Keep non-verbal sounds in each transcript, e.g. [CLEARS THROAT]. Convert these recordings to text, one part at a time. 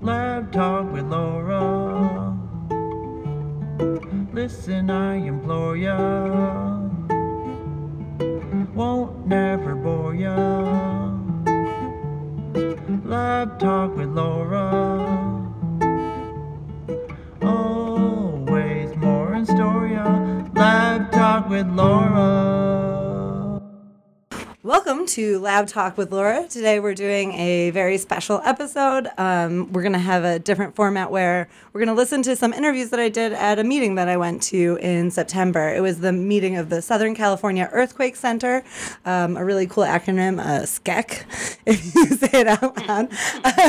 Lab Talk with Laura. Listen, I implore ya. Won't never bore ya. Lab Talk with Laura. Always more in Storia. Lab Talk with Laura. Welcome to Lab Talk with Laura. Today we're doing a very special episode. Um, we're going to have a different format where we're going to listen to some interviews that I did at a meeting that I went to in September. It was the meeting of the Southern California Earthquake Center, um, a really cool acronym, uh, SCEC, [LAUGHS] if you say it out loud.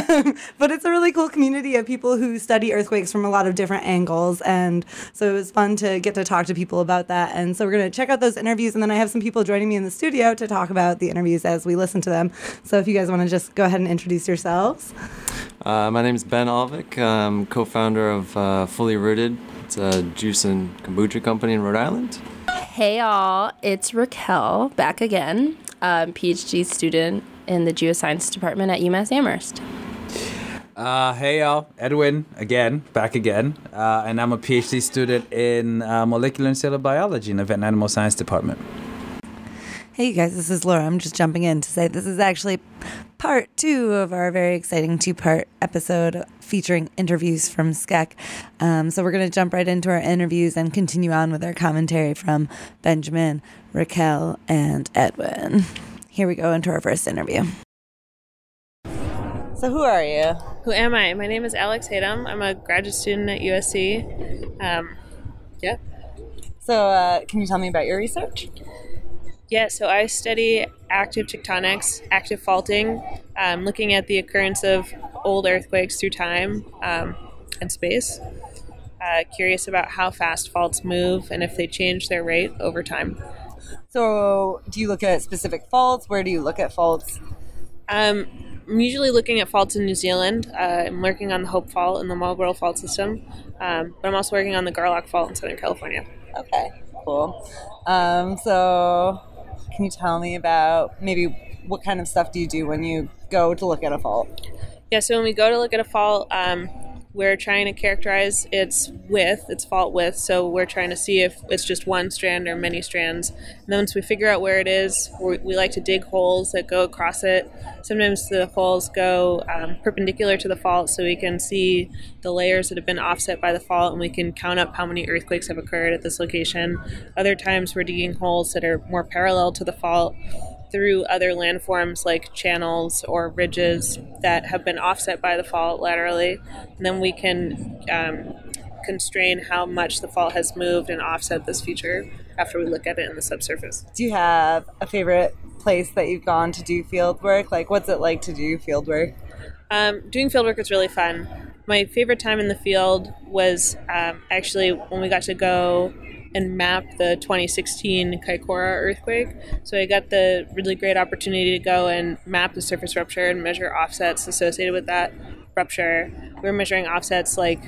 Um, but it's a really cool community of people who study earthquakes from a lot of different angles. And so it was fun to get to talk to people about that. And so we're going to check out those interviews. And then I have some people joining me in the studio to talk about the interviews as we listen to them. So if you guys want to just go ahead and introduce yourselves. Uh, my name is Ben Alvik. I'm co-founder of uh, Fully Rooted. It's a juice and kombucha company in Rhode Island. Hey y'all, it's Raquel back again, um, PhD student in the geoscience department at UMass Amherst. Uh, hey y'all, Edwin again, back again, uh, and I'm a PhD student in uh, molecular and cellular biology in the vet and animal science department. Hey, you guys, this is Laura. I'm just jumping in to say this is actually part two of our very exciting two part episode featuring interviews from SCEC. Um, so we're going to jump right into our interviews and continue on with our commentary from Benjamin, Raquel, and Edwin. Here we go into our first interview. So, who are you? Who am I? My name is Alex Hatem. I'm a graduate student at USC. Um, yeah. So, uh, can you tell me about your research? Yeah, so I study active tectonics, active faulting, um, looking at the occurrence of old earthquakes through time um, and space. Uh, curious about how fast faults move and if they change their rate over time. So, do you look at specific faults? Where do you look at faults? Um, I'm usually looking at faults in New Zealand. Uh, I'm working on the Hope Fault in the Marlborough Fault System, um, but I'm also working on the Garlock Fault in Southern California. Okay, cool. Um, so, can you tell me about maybe what kind of stuff do you do when you go to look at a fault? Yeah, so when we go to look at a fault, um, we're trying to characterize its width, its fault width. So we're trying to see if it's just one strand or many strands. And then once we figure out where it is, we, like to dig holes that go across it. Sometimes the holes go um, perpendicular to the fault so we can see the layers that have been offset by the fault and we can count up how many earthquakes have occurred at this location. Other times we're digging holes that are more parallel to the fault through other landforms like channels or ridges that have been offset by the fault laterally. And then we can um, constrain how much the fault has moved and offset this feature after we look at it in the subsurface. Do you have a favorite place that you've gone to do field work? Like, what's it like to do field work? Um, doing field work is really fun. My favorite time in the field was um, actually when we got to go and map the 2016 Kaikoura earthquake. So I got the really great opportunity to go and map the surface rupture and measure offsets associated with that rupture. We were measuring offsets like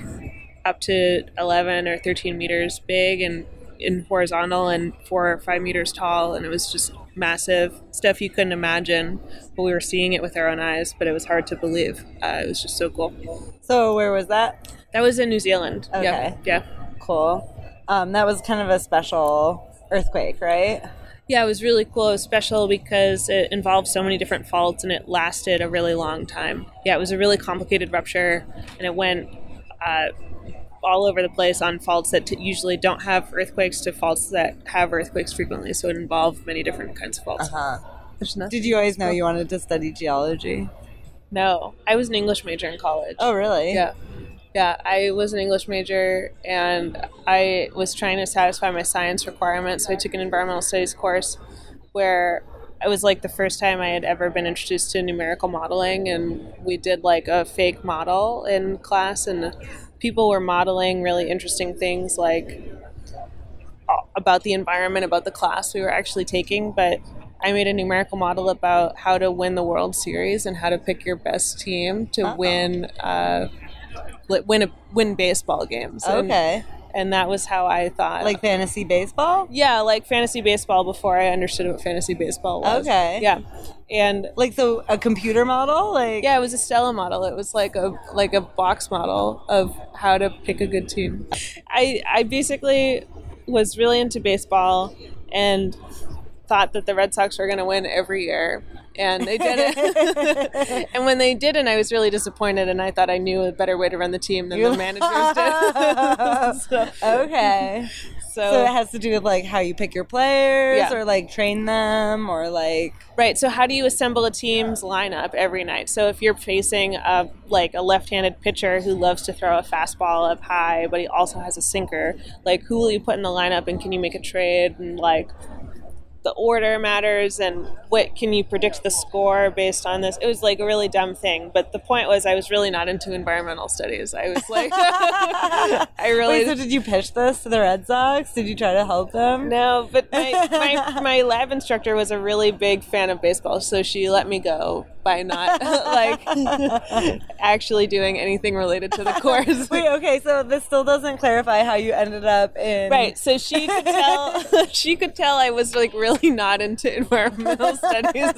up to 11 or 13 meters big and in horizontal and four or five meters tall, and it was just massive stuff you couldn't imagine. But we were seeing it with our own eyes, but it was hard to believe. Uh, it was just so cool. So where was that? That was in New Zealand. Okay. Yeah. Yeah. Cool. Um, that was kind of a special earthquake, right? Yeah, it was really cool. It was special because it involved so many different faults and it lasted a really long time. Yeah, it was a really complicated rupture and it went uh, all over the place on faults that t- usually don't have earthquakes to faults that have earthquakes frequently. So it involved many different kinds of faults. Uh-huh. Did you always know you wanted to study geology? No, I was an English major in college. Oh, really? Yeah. Yeah, I was an English major and I was trying to satisfy my science requirements. So I took an environmental studies course where it was like the first time I had ever been introduced to numerical modeling. And we did like a fake model in class, and people were modeling really interesting things like about the environment, about the class we were actually taking. But I made a numerical model about how to win the World Series and how to pick your best team to Uh-oh. win. Uh, win a win baseball games. And- Okay. and that was how I thought. Like fantasy baseball? yeah, like fantasy baseball before I understood what fantasy baseball was. Okay. Yeah, and Like so a computer model? Like yeah, it was a Stella model. It was like a like a box model of how to pick a good team. I I basically was really into baseball and thought that the Red Sox were going to win every year. And they didn't. [LAUGHS] and when they didn't, I was really disappointed. And I thought I knew a better way to run the team than the managers did. [LAUGHS] so, Okay. so, So it has to do with like how you pick your players Yeah. or like train them or like Right. So how do you assemble a team's lineup every night? So if you're facing a like a left-handed pitcher who loves to throw a fastball up high, but he also has a sinker, like who will you put in the lineup and can you make a trade and like the order matters and what can you predict the score based on this? It was like a really dumb thing, but the point was I was really not into environmental studies. I was like [LAUGHS] [LAUGHS] I really Wait, so did you pitch this to the Red Sox? Did you try to help them? no, but my, my, my lab instructor was a really big fan of baseball, so she let me go by not [LAUGHS] like actually doing anything related to the [LAUGHS] course. Wait, okay, so this still doesn't clarify how you ended up in Right, so she could tell [LAUGHS] she could tell I was like really not into environmental studies,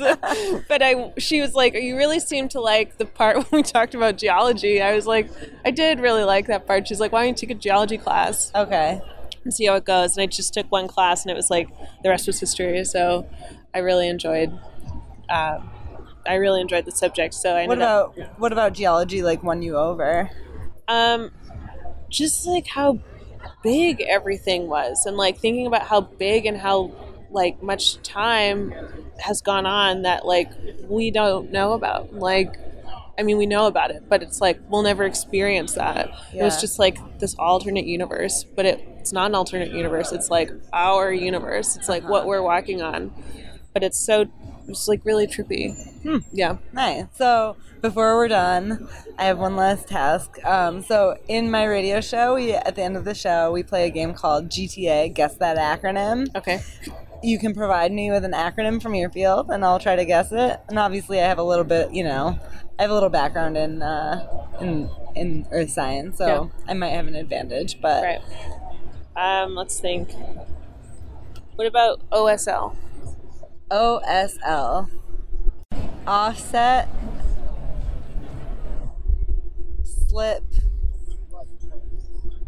but I she was like, "You really seem to like the part when we talked about geology." I was like, "I did really like that part." She's like, "Why don't you take a geology class?" Okay. and see how it goes. And I just took one class, and it was like the rest was history. So I really enjoyed. Uh, I really enjoyed the subject. So I What ended up, about what about geology like won you over? um, just like how big everything was, and like thinking about how big and how like much time has gone on that like we don't know about. Like, I mean, we know about it, but it's like we'll never experience that. It was just like this alternate universe, but it, it's not an alternate universe. It's like our universe. It's like what we're walking on, but it's so it's like really trippy. Yeah. Nice. So before we're done, I have one last task. Um, so in my radio show, we at the end of the show, we play a game called GTA. Guess that acronym. Okay. You can provide me with an acronym from your field, and I'll try to guess it. And obviously, I have a little bit, you know, I have a little background in uh, in in earth science, so I might have an advantage. But Right. Um, let's think. What about OSL? OSL, offset, slip,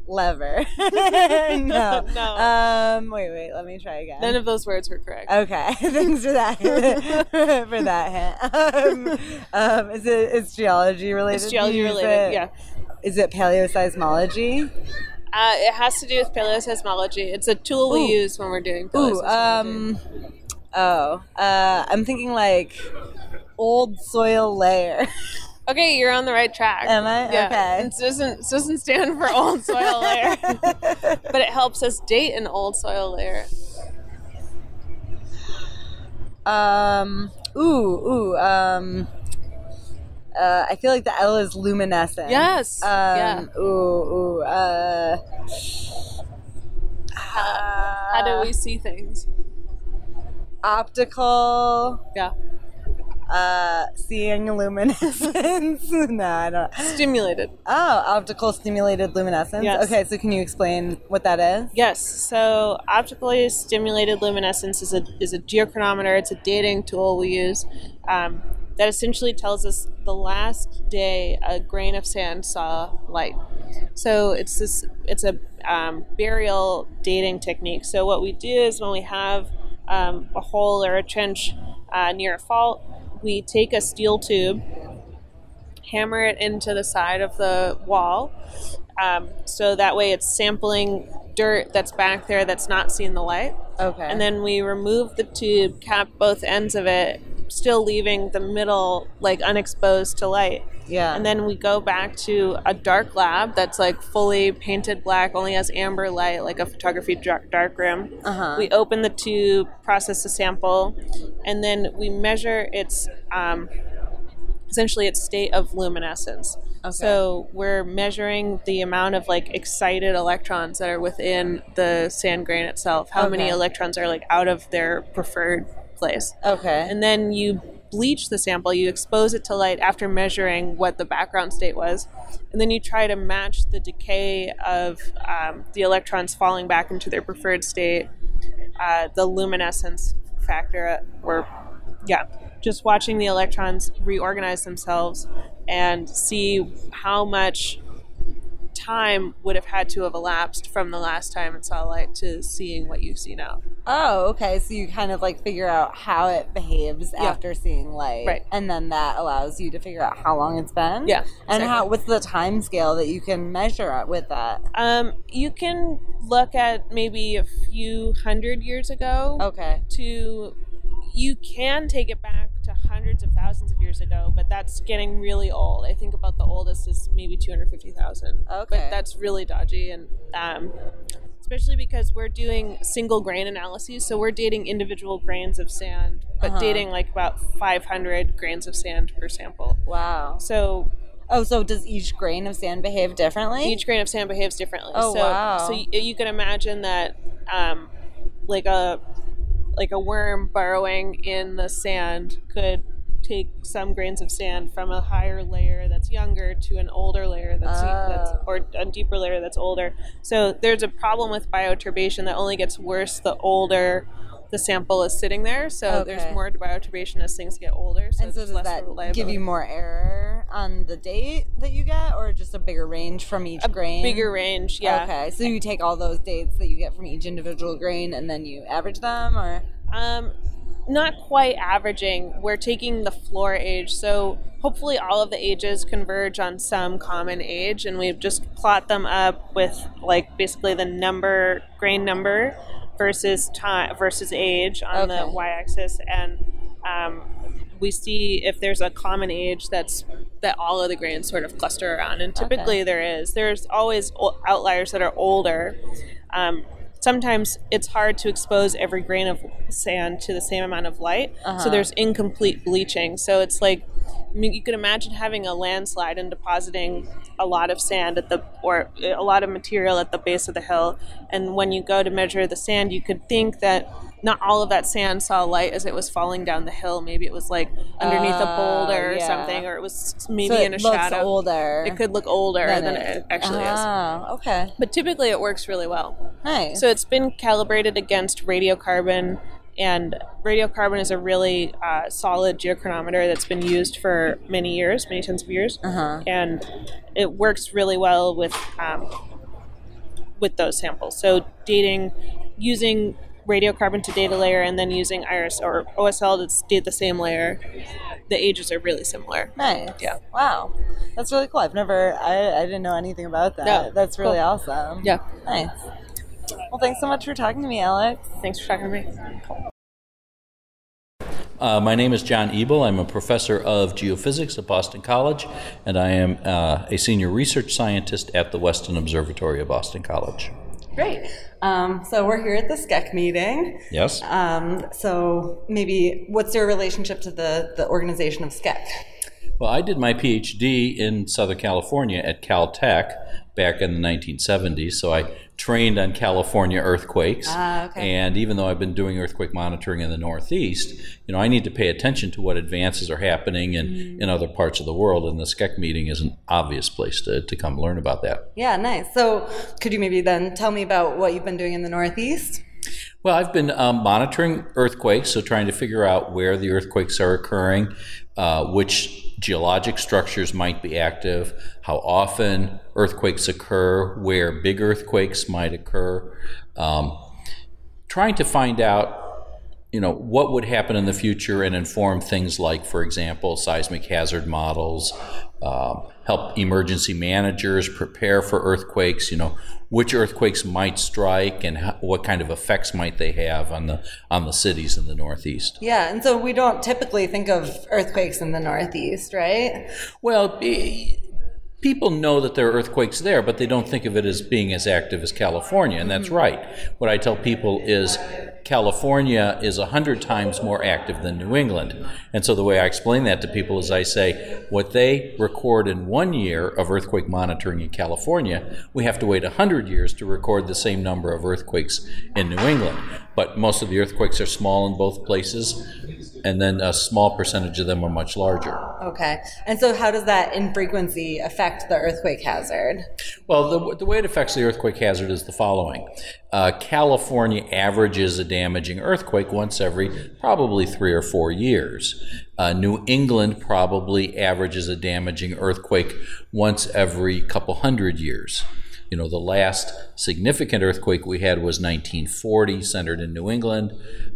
lever. [LAUGHS] no. [LAUGHS] No. Um. Wait. Wait. Let me try again. None of those words were correct. Okay, [LAUGHS] thanks for that for that hint. Um, um, is it it's geology related? It's geology related, said- yeah. Is it paleoseismology? Uh, it has to do with paleoseismology. It's a tool we use when we're doing Ooh, paleoseismology. um, oh, uh, I'm thinking like old soil layer. [LAUGHS] okay, you're on the right track. Am I? Yeah. Okay. It doesn't it doesn't stand for old soil layer, [LAUGHS] but it helps us date an old soil layer. um, ooh, ooh, um, uh, I feel like the L is luminescent. Yes. Um, yeah. Ooh, ooh, uh, How do we see things? Optical. Yeah. Uh, seeing luminescence. [LAUGHS] no, I don't. Stimulated. Oh, optical stimulated luminescence. Yes. Okay, so can you explain what that is? Yes. So optically stimulated luminescence is a is a geochronometer. It's a dating tool we use um, that essentially tells us the last day a grain of sand saw light. So it's this it's a um, burial dating technique. So what we do is when we have um, a hole or a trench uh, near a fault, we take a steel tube hammer it into the side of the wall. Um, so that way it's sampling dirt that's back there that's not seeing the light. Okay. And then we remove the tube, cap both ends of it, still leaving the middle like unexposed to light. Yeah. And then we go back to a dark lab that's like fully painted black, only has amber light, like a photography dark, room. Uh-huh. We open the tube, process the sample, and then we measure its um, essentially its state of luminescence. Okay. So we're measuring the amount of like excited electrons that are within the sand grain itself. How many electrons are like out of their preferred place. okay. And then you bleach the sample, you expose it to light after measuring what the background state was, and then you try to match the decay of um, the electrons falling back into their preferred state, uh, the luminescence factor, uh, or yeah, just watching the electrons reorganize themselves and see how much time would have had to have elapsed from the last time it saw light to seeing what you see now. Oh, okay. So you kind of like figure out how it behaves after seeing light, Right. And then that allows you to figure out how long it's been. Yeah, And how what's the time scale that you can measure it with that? Um, you can look at maybe a few hundred years ago Okay. to you can take it back to hundreds of thousands of years ago, but that's getting really old. I think about the oldest is maybe 250,000. Okay. But that's really dodgy and um, especially because we're doing single grain analyses, so we're dating individual grains of sand, but Uh-huh. dating like about 500 grains of sand per sample. Wow. So Oh, so does each grain of sand behave differently? each grain of sand behaves differently. Oh, so, wow. So you, you can imagine that, um, like a like a worm burrowing in the sand could take some grains of sand from a higher layer that's younger to an older layer that's, that's Oh. or a deeper layer that's older. So there's a problem with bioturbation that only gets worse the older the sample is sitting there. So Okay. there's more bioturbation as things get older. So and so does less that give you more error the date that you get, or just a bigger range from each a grain? bigger range? Yeah. Okay, so you take all those dates that you get from each individual grain and then you average them, or Um, not quite averaging. We're taking the floor age, so hopefully all of the ages converge on some common age, and we just plot them up with like basically the number, grain number, versus time versus age on the y-axis, and um, we see if there's a common age that's that all of the grains sort of cluster around, and typically there is. There's always outliers that are older. Um, sometimes it's hard to expose every grain of sand to the same amount of light, so there's incomplete bleaching. So it's like I mean, you could imagine having a landslide and depositing a lot of sand at the or a lot of material at the base of the hill, and when you go to measure the sand, you could think that not all of that sand saw light as it was falling down the hill. Maybe it was like underneath a Oh, boulder or yeah. something, or it was maybe so it in a looks shadow. older. It could look older than than, it actually is. Ah, okay, But typically, it works really well. nice. So it's been calibrated against radiocarbon, and radiocarbon is a really uh, solid geochronometer that's been used for many years, many tens of years, Uh-huh. and it works really well with um, with those samples. So dating using radiocarbon to data layer and then using IRSL or OSL to date the same layer, the ages are really similar. nice. Yeah. Wow, that's really cool. I've never, I, I didn't know anything about that. Yeah, That's really cool. awesome. Yeah. nice. Well, thanks so much for talking to me, Alex. Thanks for talking to me. Uh, my name is John Ebel. I'm a professor of geophysics at Boston College, and I am uh, a senior research scientist at the Weston Observatory of Boston College. Great. Um, so we're here at the SCEC meeting. Yes? Um, so maybe what's your relationship to the, the organization of SCEC? Well, I did my PhD in Southern California at Caltech back in the 1970s, so I trained on California earthquakes. Ah, okay. And even though I've been doing earthquake monitoring in the Northeast, you know, I need to pay attention to what advances are happening in, Mm. in other parts of the world, and the SCEC meeting is an obvious place to, to come learn about that. Yeah, nice. So could you maybe then tell me about what you've been doing in the Northeast? Well, I've been um, monitoring earthquakes, so trying to figure out where the earthquakes are occurring, uh, which geologic structures might be active, how often earthquakes occur, where big earthquakes might occur, um, trying to find out. You know what would happen in the future and inform things like, for example, seismic hazard models, um, help emergency managers prepare for earthquakes. You know which earthquakes might strike and how, what kind of effects might they have on the on the cities in the Northeast. Yeah, and so we don't typically think of earthquakes in the Northeast, right? Well, people know that there are earthquakes there, but they don't think of it as being as active as California, and that's mm-hmm. right. What I tell people is California is 100 times more active than New England. And so the way I explain that to people is I say, what they record in one year of earthquake monitoring in California, we have to wait 100 years to record the same number of earthquakes in New England. But most of the earthquakes are small in both places, and then a small percentage of them are much larger. Okay. And so, how does that infrequency affect the earthquake hazard? Well, the, the way it affects the earthquake hazard is the following uh, California averages a damaging earthquake once every probably three or four years. Uh, New England probably averages a damaging earthquake once every couple hundred years. You know, the last significant earthquake we had was 1940, centered in New England.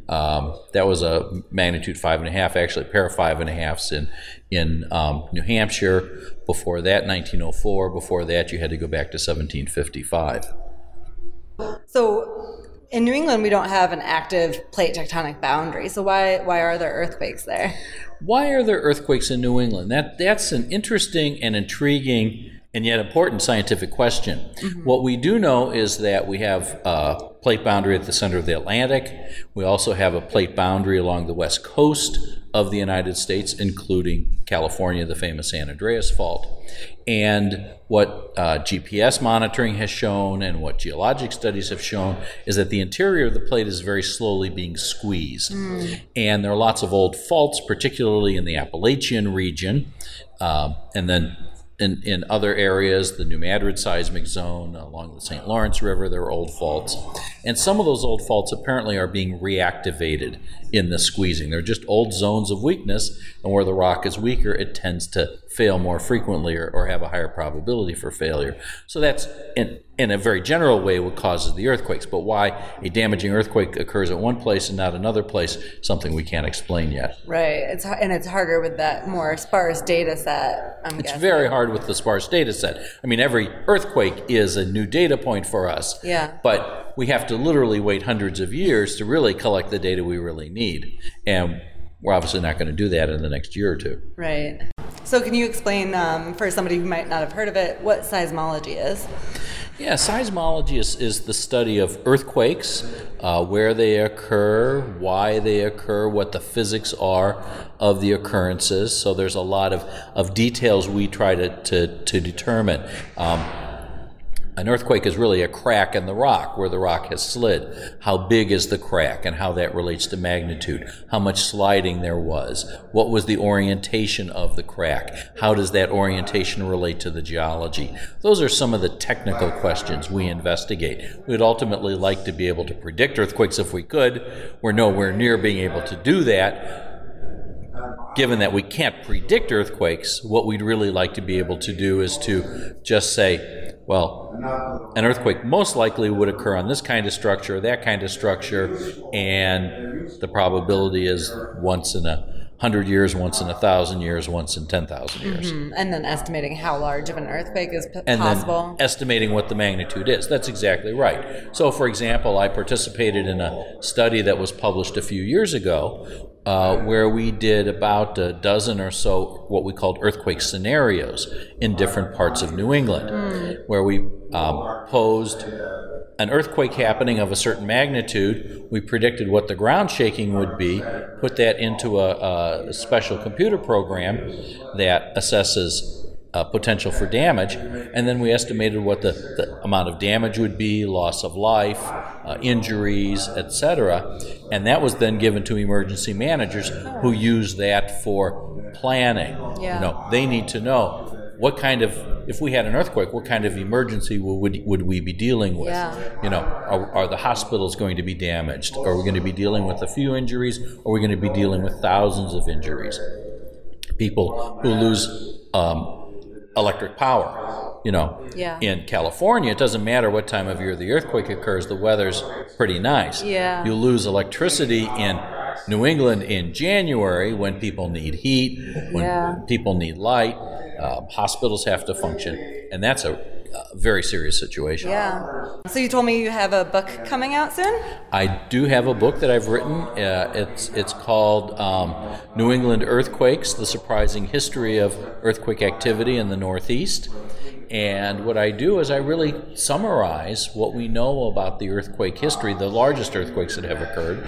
Um, that was a magnitude five and a half, actually a pair of five and a halfs in in um, New Hampshire. Before that, 1904. Before that, you had to go back to 1755. So, in New England, we don't have an active plate tectonic boundary. So, why why are there earthquakes there? Why are there earthquakes in New England? That that's an interesting and intriguing and yet important scientific question. What we do know is that we have a plate boundary at the center of the Atlantic. We also have a plate boundary along the west coast of the United States, including California, the famous San Andreas Fault. And what uh, GPS monitoring has shown and what geologic studies have shown is that the interior of the plate is very slowly being squeezed. And there are lots of old faults, particularly in the Appalachian region, um, and then in, in other areas, the New Madrid seismic zone along the St. Lawrence River, there are old faults. And some of those old faults apparently are being reactivated in the squeezing. They're just old zones of weakness, and where the rock is weaker, it tends to fail more frequently or, or have a higher probability for failure. So that's, in, in a very general way, what causes the earthquakes. But why a damaging earthquake occurs at one place and not another place, something we can't explain yet. Right. It's and it's harder with that more sparse data set. I'm It's guessing. very hard with the sparse data set. I mean, every earthquake is a new data point for us. Yeah. But we have to literally wait hundreds of years to really collect the data we really need. And we're obviously not going to do that in the next year or two. Right. So, can you explain um, for somebody who might not have heard of it what seismology is? Yeah, seismology is, is the study of earthquakes, uh, where they occur, why they occur, what the physics are of the occurrences. So there's a lot of, of details we try to, to, to determine. Um, an earthquake is really a crack in the rock where the rock has slid. How big is the crack and how that relates to magnitude? How much sliding there was? What was the orientation of the crack? How does that orientation relate to the geology? Those are some of the technical questions we investigate. We'd ultimately like to be able to predict earthquakes if we could. We're nowhere near being able to do that given that we can't predict earthquakes, what we'd really like to be able to do is to just say, well, an earthquake most likely would occur on this kind of structure, that kind of structure, and the probability is once in a hundred years, once in a thousand years, once in ten thousand years. Mm-hmm. And then estimating how large of an earthquake is p- And possible. then estimating what the magnitude is. That's exactly right. So, for example, I participated in a study that was published a few years ago uh, where we did about a dozen or so what we called earthquake scenarios in different parts of New England, where we um, posed an earthquake happening of a certain magnitude. We predicted what the ground shaking would be, put that into a, a special computer program that assesses uh, potential for damage, and then we estimated what the, the amount of damage would be, loss of life, uh, injuries, etc. And that was then given to emergency managers who use that for planning. Yeah. You know, they need to know what kind of if we had an earthquake, what kind of emergency would would we be dealing with? Yeah. You know, are, are the hospitals going to be damaged? Are we going to be dealing with a few injuries? Or are we going to be dealing with thousands of injuries? People who lose um, electric power. You know, Yeah. in California, it doesn't matter what time of year the earthquake occurs, the weather's pretty nice. Yeah. You lose electricity in New England in January when people need heat, when Yeah. people need light, uh, hospitals have to function, and that's a, a very serious situation. yeah. So, you told me you have a book coming out soon? I do have a book that I've written. Uh, it's it's called um, New England Earthquakes: The Surprising History of Earthquake Activity in the Northeast, And what I do is I really summarize what we know about the earthquake history, the largest earthquakes that have occurred,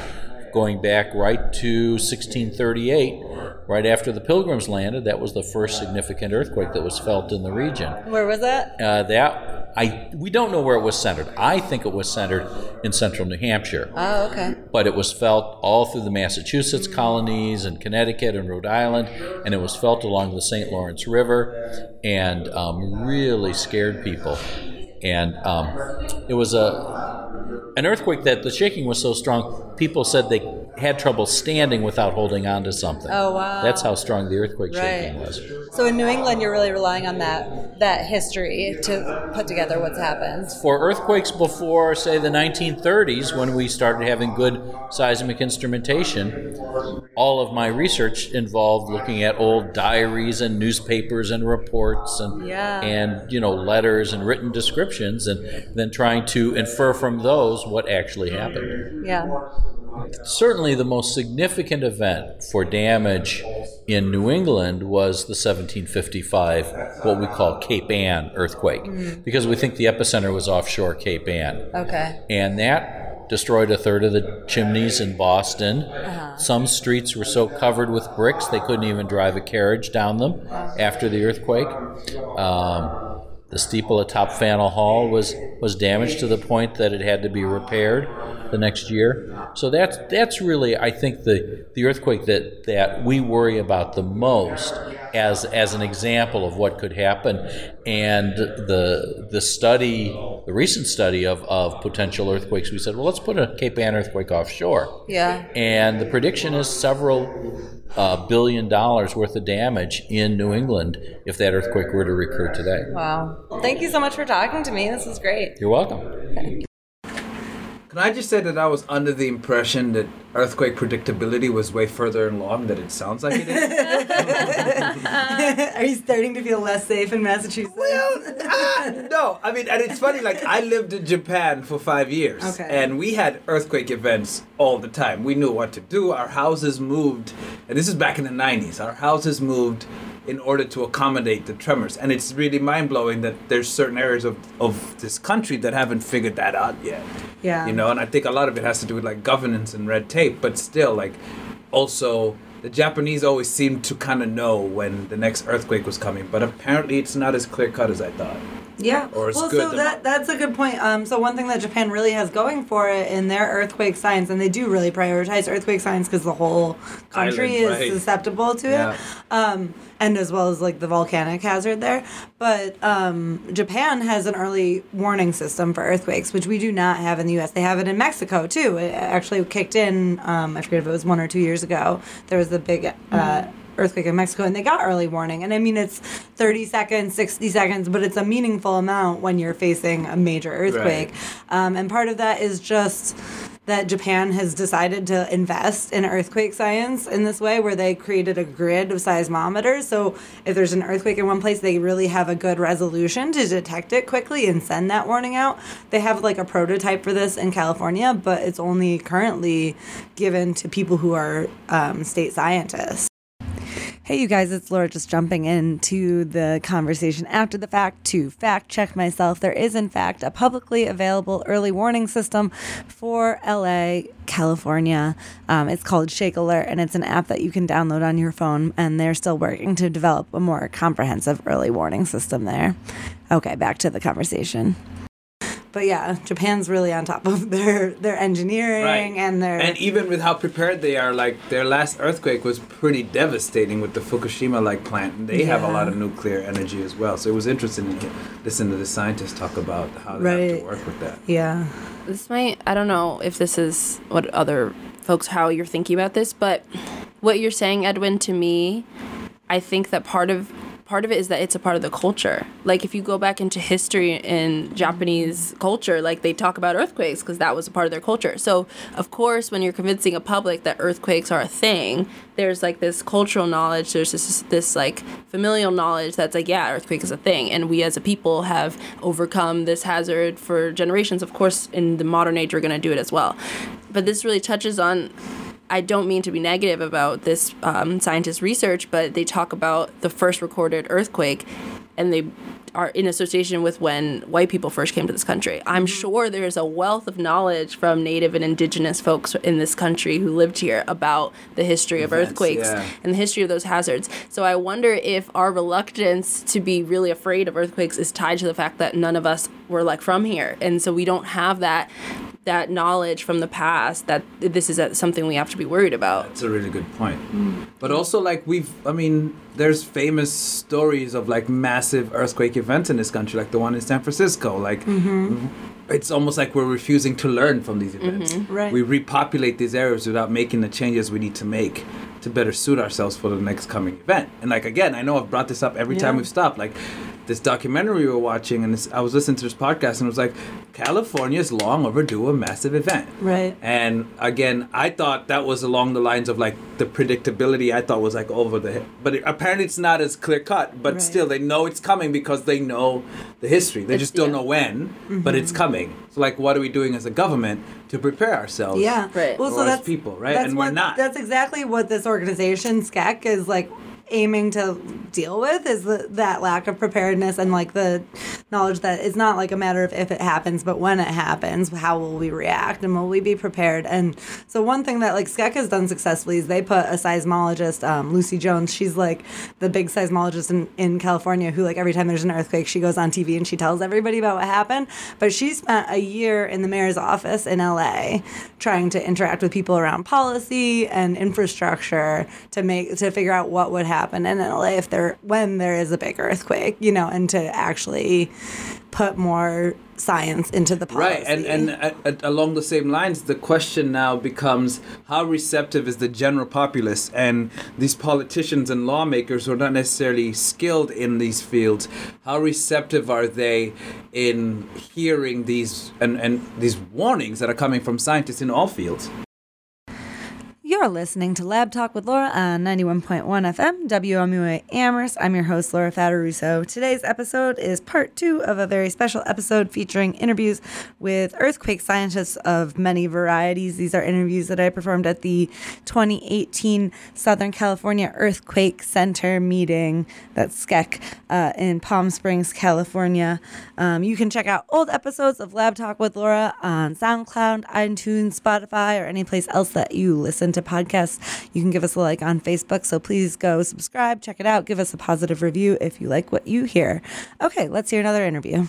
going back right to 1638, right after the Pilgrims landed. That was the first significant earthquake that was felt in the region. Where was that? Uh, that I we don't know where it was centered. I think it was centered in central New Hampshire Oh, okay. but it was felt all through the Massachusetts colonies and Connecticut and Rhode Island, and it was felt along the St. Lawrence River, and um, really scared people. And um, it was a an earthquake that the shaking was so strong, people said they had trouble standing without holding on to something. Oh, wow. That's how strong the earthquake shaking Right. was. So in New England, you're really relying on that that history to put together what's happened. For earthquakes before, say, the 1930s, when we started having good seismic instrumentation, all of my research involved looking at old diaries and newspapers and reports and Yeah. and you know letters and written descriptions, and then trying to infer from those what actually happened. Yeah. Certainly, the most significant event for damage in New England was the 1755, what we call Cape Ann earthquake, because we think the epicenter was offshore Cape Ann. Okay. And that destroyed a third of the chimneys in Boston. Some streets were so covered with bricks they couldn't even drive a carriage down them after the earthquake. Um, the steeple atop Faneuil Hall was, was damaged to the point that it had to be repaired the next year. So that's that's really I think the, the earthquake that, that we worry about the most as as an example of what could happen. And the the study the recent study of, of potential earthquakes, we said, well let's put a Cape Ann earthquake offshore. Yeah. And the prediction is several uh, billion dollars worth of damage in New England if that earthquake were to recur today. Wow. Thank you so much for talking to me. This is great. You're welcome. Can I just say that I was under the impression that earthquake predictability was way further along than it sounds like it is? [LAUGHS] Are you starting to feel less safe in Massachusetts? Well, ah, no. I mean, and it's funny. Like I lived in Japan for five years, Okay. and we had earthquake events all the time. We knew what to do. Our houses moved, and this is back in the '90s. Our houses moved in order to accommodate the tremors, and it's really mind blowing that there's certain areas of of this country that haven't figured that out yet. Yeah. You know, and I think a lot of it has to do with like governance and red tape, but still, like, also. The Japanese always seemed to kind of know when the next earthquake was coming, but apparently it's not as clear cut as I thought. Yeah. Or it's well, so that that's a good point. Um, so one thing that Japan really has going for it in their earthquake science, and they do really prioritize earthquake science because the whole country Island, is right. susceptible to Yeah. it, um, and as well as like the volcanic hazard there. But um, Japan has an early warning system for earthquakes, which we do not have in the U.S. They have it in Mexico too. It actually kicked in. Um, I forget if it was one or two years ago. There was the big. Uh, earthquake in Mexico and they got early warning. And I mean, it's 30 seconds, 60 seconds, but it's a meaningful amount when you're facing a major earthquake. Um, and part of that is just that Japan has decided to invest in earthquake science in this way, where they created a grid of seismometers. So if there's an earthquake in one place, they really have a good resolution to detect it quickly and send that warning out. They have like a prototype for this in California, but it's only currently given to people who are um, state scientists. Hey, you guys, it's Laura just jumping into the conversation after the fact to fact check myself. There is, in fact, a publicly available early warning system for LA, California. Um, it's called Shake Alert, and it's an app that you can download on your phone. And they're still working to develop a more comprehensive early warning system there. Okay, back to the conversation. But yeah, Japan's really on top of [LAUGHS] their their engineering and their and even with how prepared they are, like their last earthquake was pretty devastating with the Fukushima like plant, and they have a lot of nuclear energy as well. So it was interesting to listen to the scientists talk about how they have Right. to work with that. yeah. this might i don't know if this is what other folks how you're thinking about this but what you're saying edwin to me i think that part of part of it is that it's a part of the culture. Like if you go back into history in japanese culture like they talk about earthquakes because that was a part of their culture. So of course when you're convincing a public that earthquakes are a thing there's like this cultural knowledge there's this this like familial knowledge that's like yeah earthquake is a thing. And we as a people have overcome this hazard for generations. Of course in the modern age we're to do it as well. But this really touches on I don't mean to be negative about this um, scientist research, but they talk about the first recorded earthquake, and they are in association with when white people first came to this country. I'm sure there's a wealth of knowledge from native and indigenous folks in this country who lived here about the history of Events, earthquakes yeah. and the history of those hazards. So I wonder if our reluctance to be really afraid of earthquakes is tied to the fact that none of us were like from here, and so we don't have that that knowledge from the past that this is something we have to be worried about. That's a really good point. Mm. But also, like we've, I mean, there's famous stories of like massive earthquake events in this country, like the one in San Francisco. Like, mm-hmm. it's almost like we're refusing to learn from these events. Mm-hmm. Right. We repopulate these areas without making the changes we need to make to better suit ourselves for the next coming event. And like again, I know I've brought this up every time we've stopped. Like this documentary we were watching, and this, I was listening to this podcast, and it was like, California is long overdue a massive event. Right. And again, I thought that was along the lines of like the predictability. I thought was like over the, hip. but it, apparently it's not as clear cut. But Right. still, they know it's coming because they know the history. They just don't yeah. know when, Mm-hmm. but it's coming. So like, what are we doing as a government to prepare ourselves? Yeah. Right. Well, so as that's people, right? That's And we're what, not. That's exactly what this organization SCEC is like aiming to deal with is the, that lack of preparedness and like the knowledge that it's not like a matter of if it happens but when it happens how will we react and will we be prepared? And so one thing that like SCEC has done successfully is they put a seismologist um, Lucy Jones. She's like the big seismologist in, in California who like every time there's an earthquake she goes on TV and she tells everybody about what happened. But she spent a year in the mayor's office in LA trying to interact with people around policy and infrastructure to make to figure out what would happen in LA if there when there is a big earthquake, you know, and to actually put more science into the policy. Right, and and at, at, along the same lines, the question now becomes how receptive is the general populace and these politicians and lawmakers who are not necessarily skilled in these fields. How receptive are they in hearing these and and these warnings that are coming from scientists in all fields? You're listening to Lab Talk with Laura on 91.1 FM, WMUA Amherst. I'm your host, Laura Fattaruso. Today's episode is part two of a very special episode featuring interviews with earthquake scientists of many varieties. These are interviews that I performed at the 2018 Southern California Earthquake Center meeting, that's SCEC, uh, in Palm Springs, California. Um, you can check out old episodes of Lab Talk with Laura on SoundCloud, iTunes, Spotify, or any place else that you listen to podcasts. You can give us a like on Facebook, so please go subscribe, check it out, give us a positive review if you like what you hear. Okay, let's hear another interview.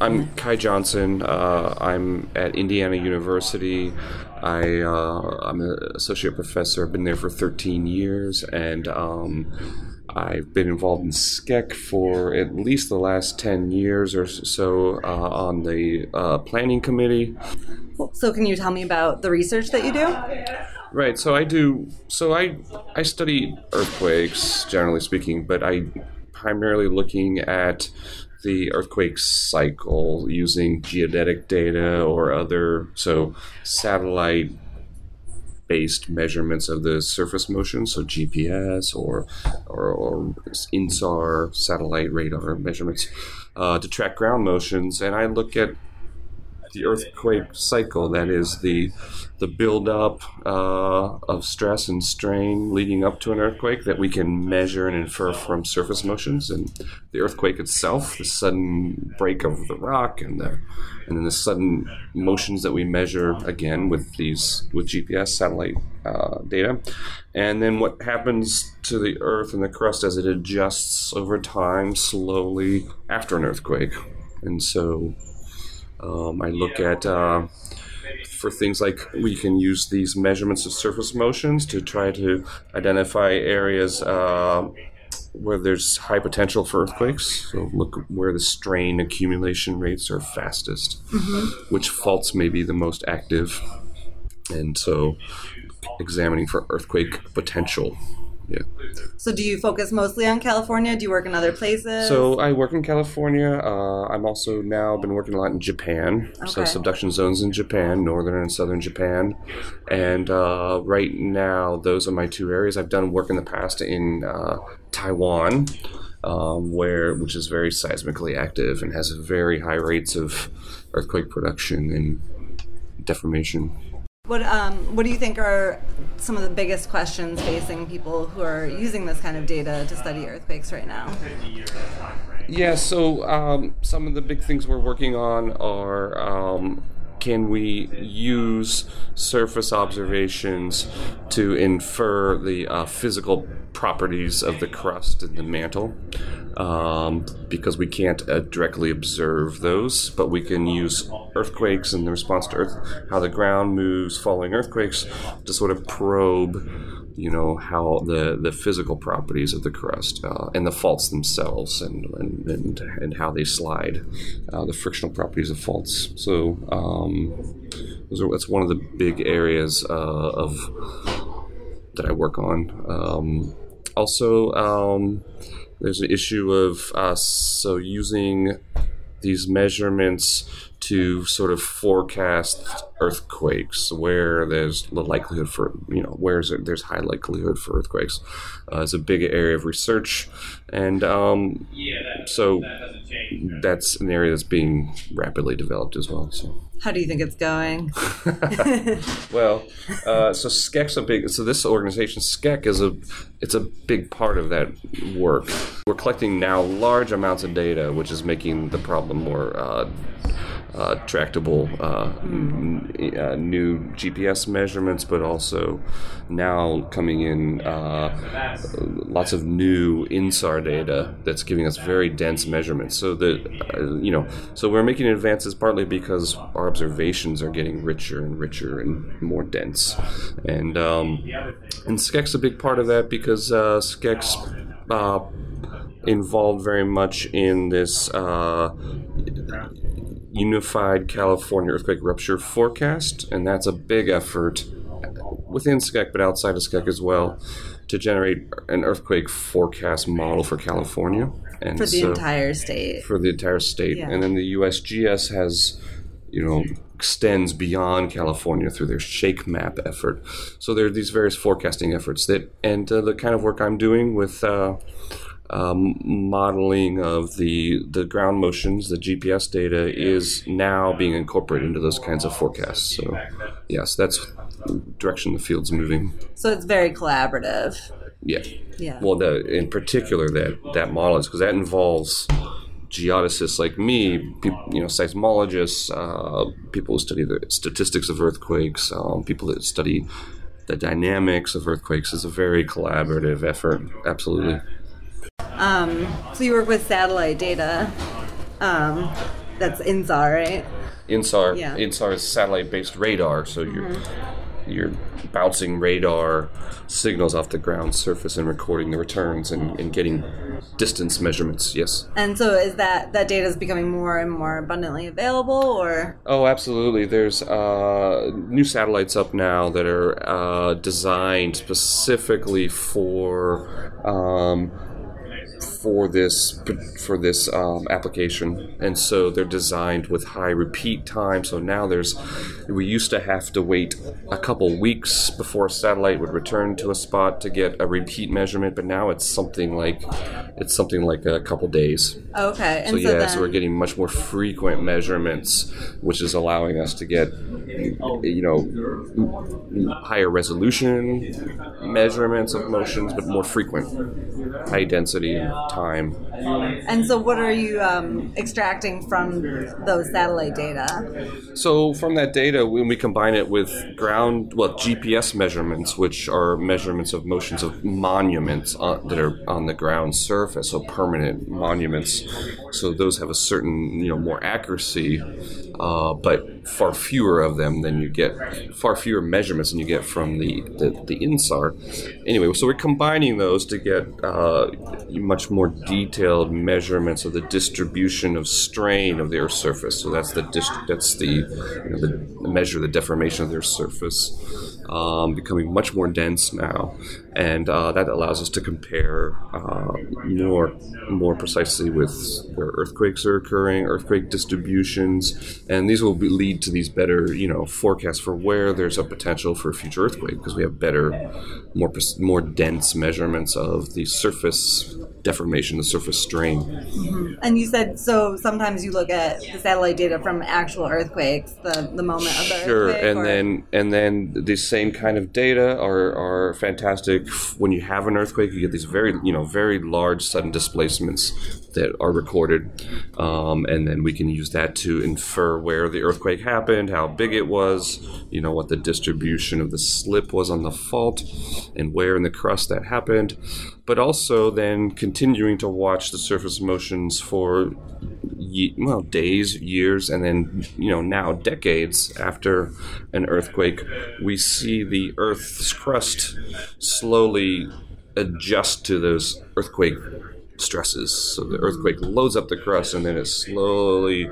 I'm Kaj Johnson. Uh, I'm at Indiana University. I, uh, I'm an associate professor. I've been there for 13 years, and um, I've been involved in SCEC for at least the last 10 years or so uh, on the uh, planning committee. So, can you tell me about the research that you do? Right. So I do. So I I study earthquakes, generally speaking, but I primarily looking at the earthquake cycle using geodetic data or other so satellite based measurements of the surface motion, so GPS or or, or INSAR satellite radar measurements uh, to track ground motions, and I look at the earthquake cycle that is the the buildup uh, of stress and strain leading up to an earthquake that we can measure and infer from surface motions. And the earthquake itself the sudden break of the rock and the and then the sudden motions that we measure again with these with GPS satellite uh, data. And then what happens to the earth and the crust as it adjusts over time slowly after an earthquake. And so um, I look at uh, for things like we can use these measurements of surface motions to try to identify areas uh, where there's high potential for earthquakes. So look where the strain accumulation rates are fastest, which faults may be the most active, and so examining for earthquake potential. Yeah. So, do you focus mostly on California? Do you work in other places? So I work in California. Uh, I'm also now been working a lot in Japan. Okay. So subduction zones in Japan, northern and southern Japan, and uh, right now those are my two areas. I've done work in the past in uh, Taiwan, um, where which is very seismically active and has very high rates of earthquake production and deformation. What um what do you think are some of the biggest questions facing people who are using this kind of data to study earthquakes right now? Yeah, so um, some of the big things we're working on are um, can we use surface observations to infer the uh, physical properties of the crust and the mantle? Um, because we can't uh, directly observe those, but we can use earthquakes and the response to earth, how the ground moves following earthquakes, to sort of probe you know how the the physical properties of the crust uh, and the faults themselves and and, and, and how they slide uh, the frictional properties of faults so um, are, that's one of the big areas uh, of that I work on um, also um, there's an issue of uh, so using these measurements to sort of forecast earthquakes where there's the likelihood for you know where there's high likelihood for earthquakes uh, is a big area of research and um, so that's an area that's being rapidly developed as well so How do you think it's going? [LAUGHS] well, uh, so SCEC's a big. So this organization, SCEC, is a it's a big part of that work. We're collecting now large amounts of data, which is making the problem more. Uh, uh, tractable uh, n- uh, new GPS measurements, but also now coming in uh, lots of new INSAR data that's giving us very dense measurements. So that uh, you know, so we're making advances partly because our observations are getting richer and richer and more dense, and um, and SCEC's a big part of that because uh, SCEC's uh, involved very much in this uh, unified California earthquake rupture forecast, and that's a big effort within SCEC but outside of SCEC as well to generate an earthquake forecast model for California and For the so- entire state. for the entire state, Yeah. and then the USGS has, you know, extends beyond California through their Shake Map effort. So there are these various forecasting efforts that, and uh, the kind of work I'm doing with. Uh, um, modeling of the the ground motions, the GPS data is now being incorporated into those kinds of forecasts. So, yes, that's the direction the field's moving. So it's very collaborative. Yeah. Yeah. Well, the, in particular, that that model is because that involves geodesists like me, you know, seismologists, uh, people who study the statistics of earthquakes, um, people that study the dynamics of earthquakes. It's a very collaborative effort. Absolutely. So you work with satellite data. Um, that's INSAR, right? INSAR. Yeah. INSAR is satellite-based radar, so you're you're bouncing radar signals off the ground surface and recording the returns and, and getting distance measurements. Yes. And so is that that data is becoming more and more abundantly available, or Oh, absolutely. There's uh, new satellites up now that are uh, designed specifically for um, tips for this for this um, application, and so they're designed with high repeat time. So now there's we used to have to wait a couple weeks before a satellite would return to a spot to get a repeat measurement, but now it's something like it's something like a couple days. okay? So And yeah, then, so we're getting much more frequent measurements, which is allowing us to get, you know, higher resolution measurements of motions, but more frequent, high density and time. and so what are you um, extracting from those satellite data? So from that data, when we combine it with ground, well, GPS measurements, which are measurements of motions of monuments on, that are on the ground surface, so permanent monuments. So those have a certain, you know, more accuracy, uh, but far fewer of them than you get, far fewer measurements than you get from the the, the INSAR. Anyway, so we're combining those to get uh, much more detailed measurements of the distribution of strain of the Earth's surface. So that's the dist- that's the, you know, the measure of the deformation of their surface, um, becoming much more dense now, and uh, that allows us to compare uh, more more precisely with where earthquakes are occurring, earthquake distributions, and these will be, lead to these better you know forecasts for where there's a potential for a future earthquake because we have better, more more dense measurements of the surface deformation, the surface strain. And you said so. Sometimes you look at the satellite data from actual earthquakes, the the moment of the Sure, earthquake. and or- then and then the same kind of data are are fantastic f- when you have an earthquake, you get these very you know very large sudden displacements that are recorded, um, and then we can use that to infer where the earthquake happened, how big it was, you know what the distribution of the slip was on the fault, and where in the crust that happened. But also then continuing to watch the surface motions for ye- well days, years, and then you know now decades after an earthquake, we see the Earth's crust slowly adjust to those earthquake stresses. So the earthquake loads up the crust, and then it slowly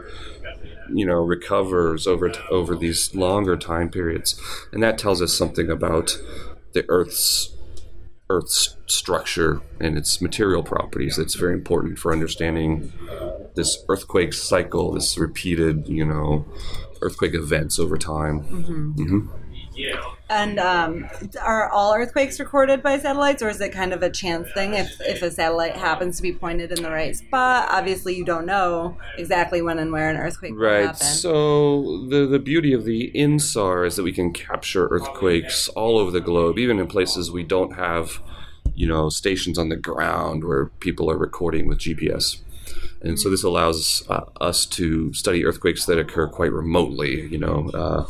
you know recovers over t- over these longer time periods, and that tells us something about the Earth's Earth's structure and its material properties. That's very important for understanding this earthquake cycle, this repeated, you know, earthquake events over time. hmm And um, are all earthquakes recorded by satellites, or is it kind of a chance thing? If if a satellite happens to be pointed in the right spot, obviously you don't know exactly when and where an earthquake Right. So the the beauty of the INSAR is that we can capture earthquakes all over the globe, even in places we don't have, you know, stations on the ground where people are recording with GPS. And so this allows uh, us to study earthquakes that occur quite remotely, you know, uh,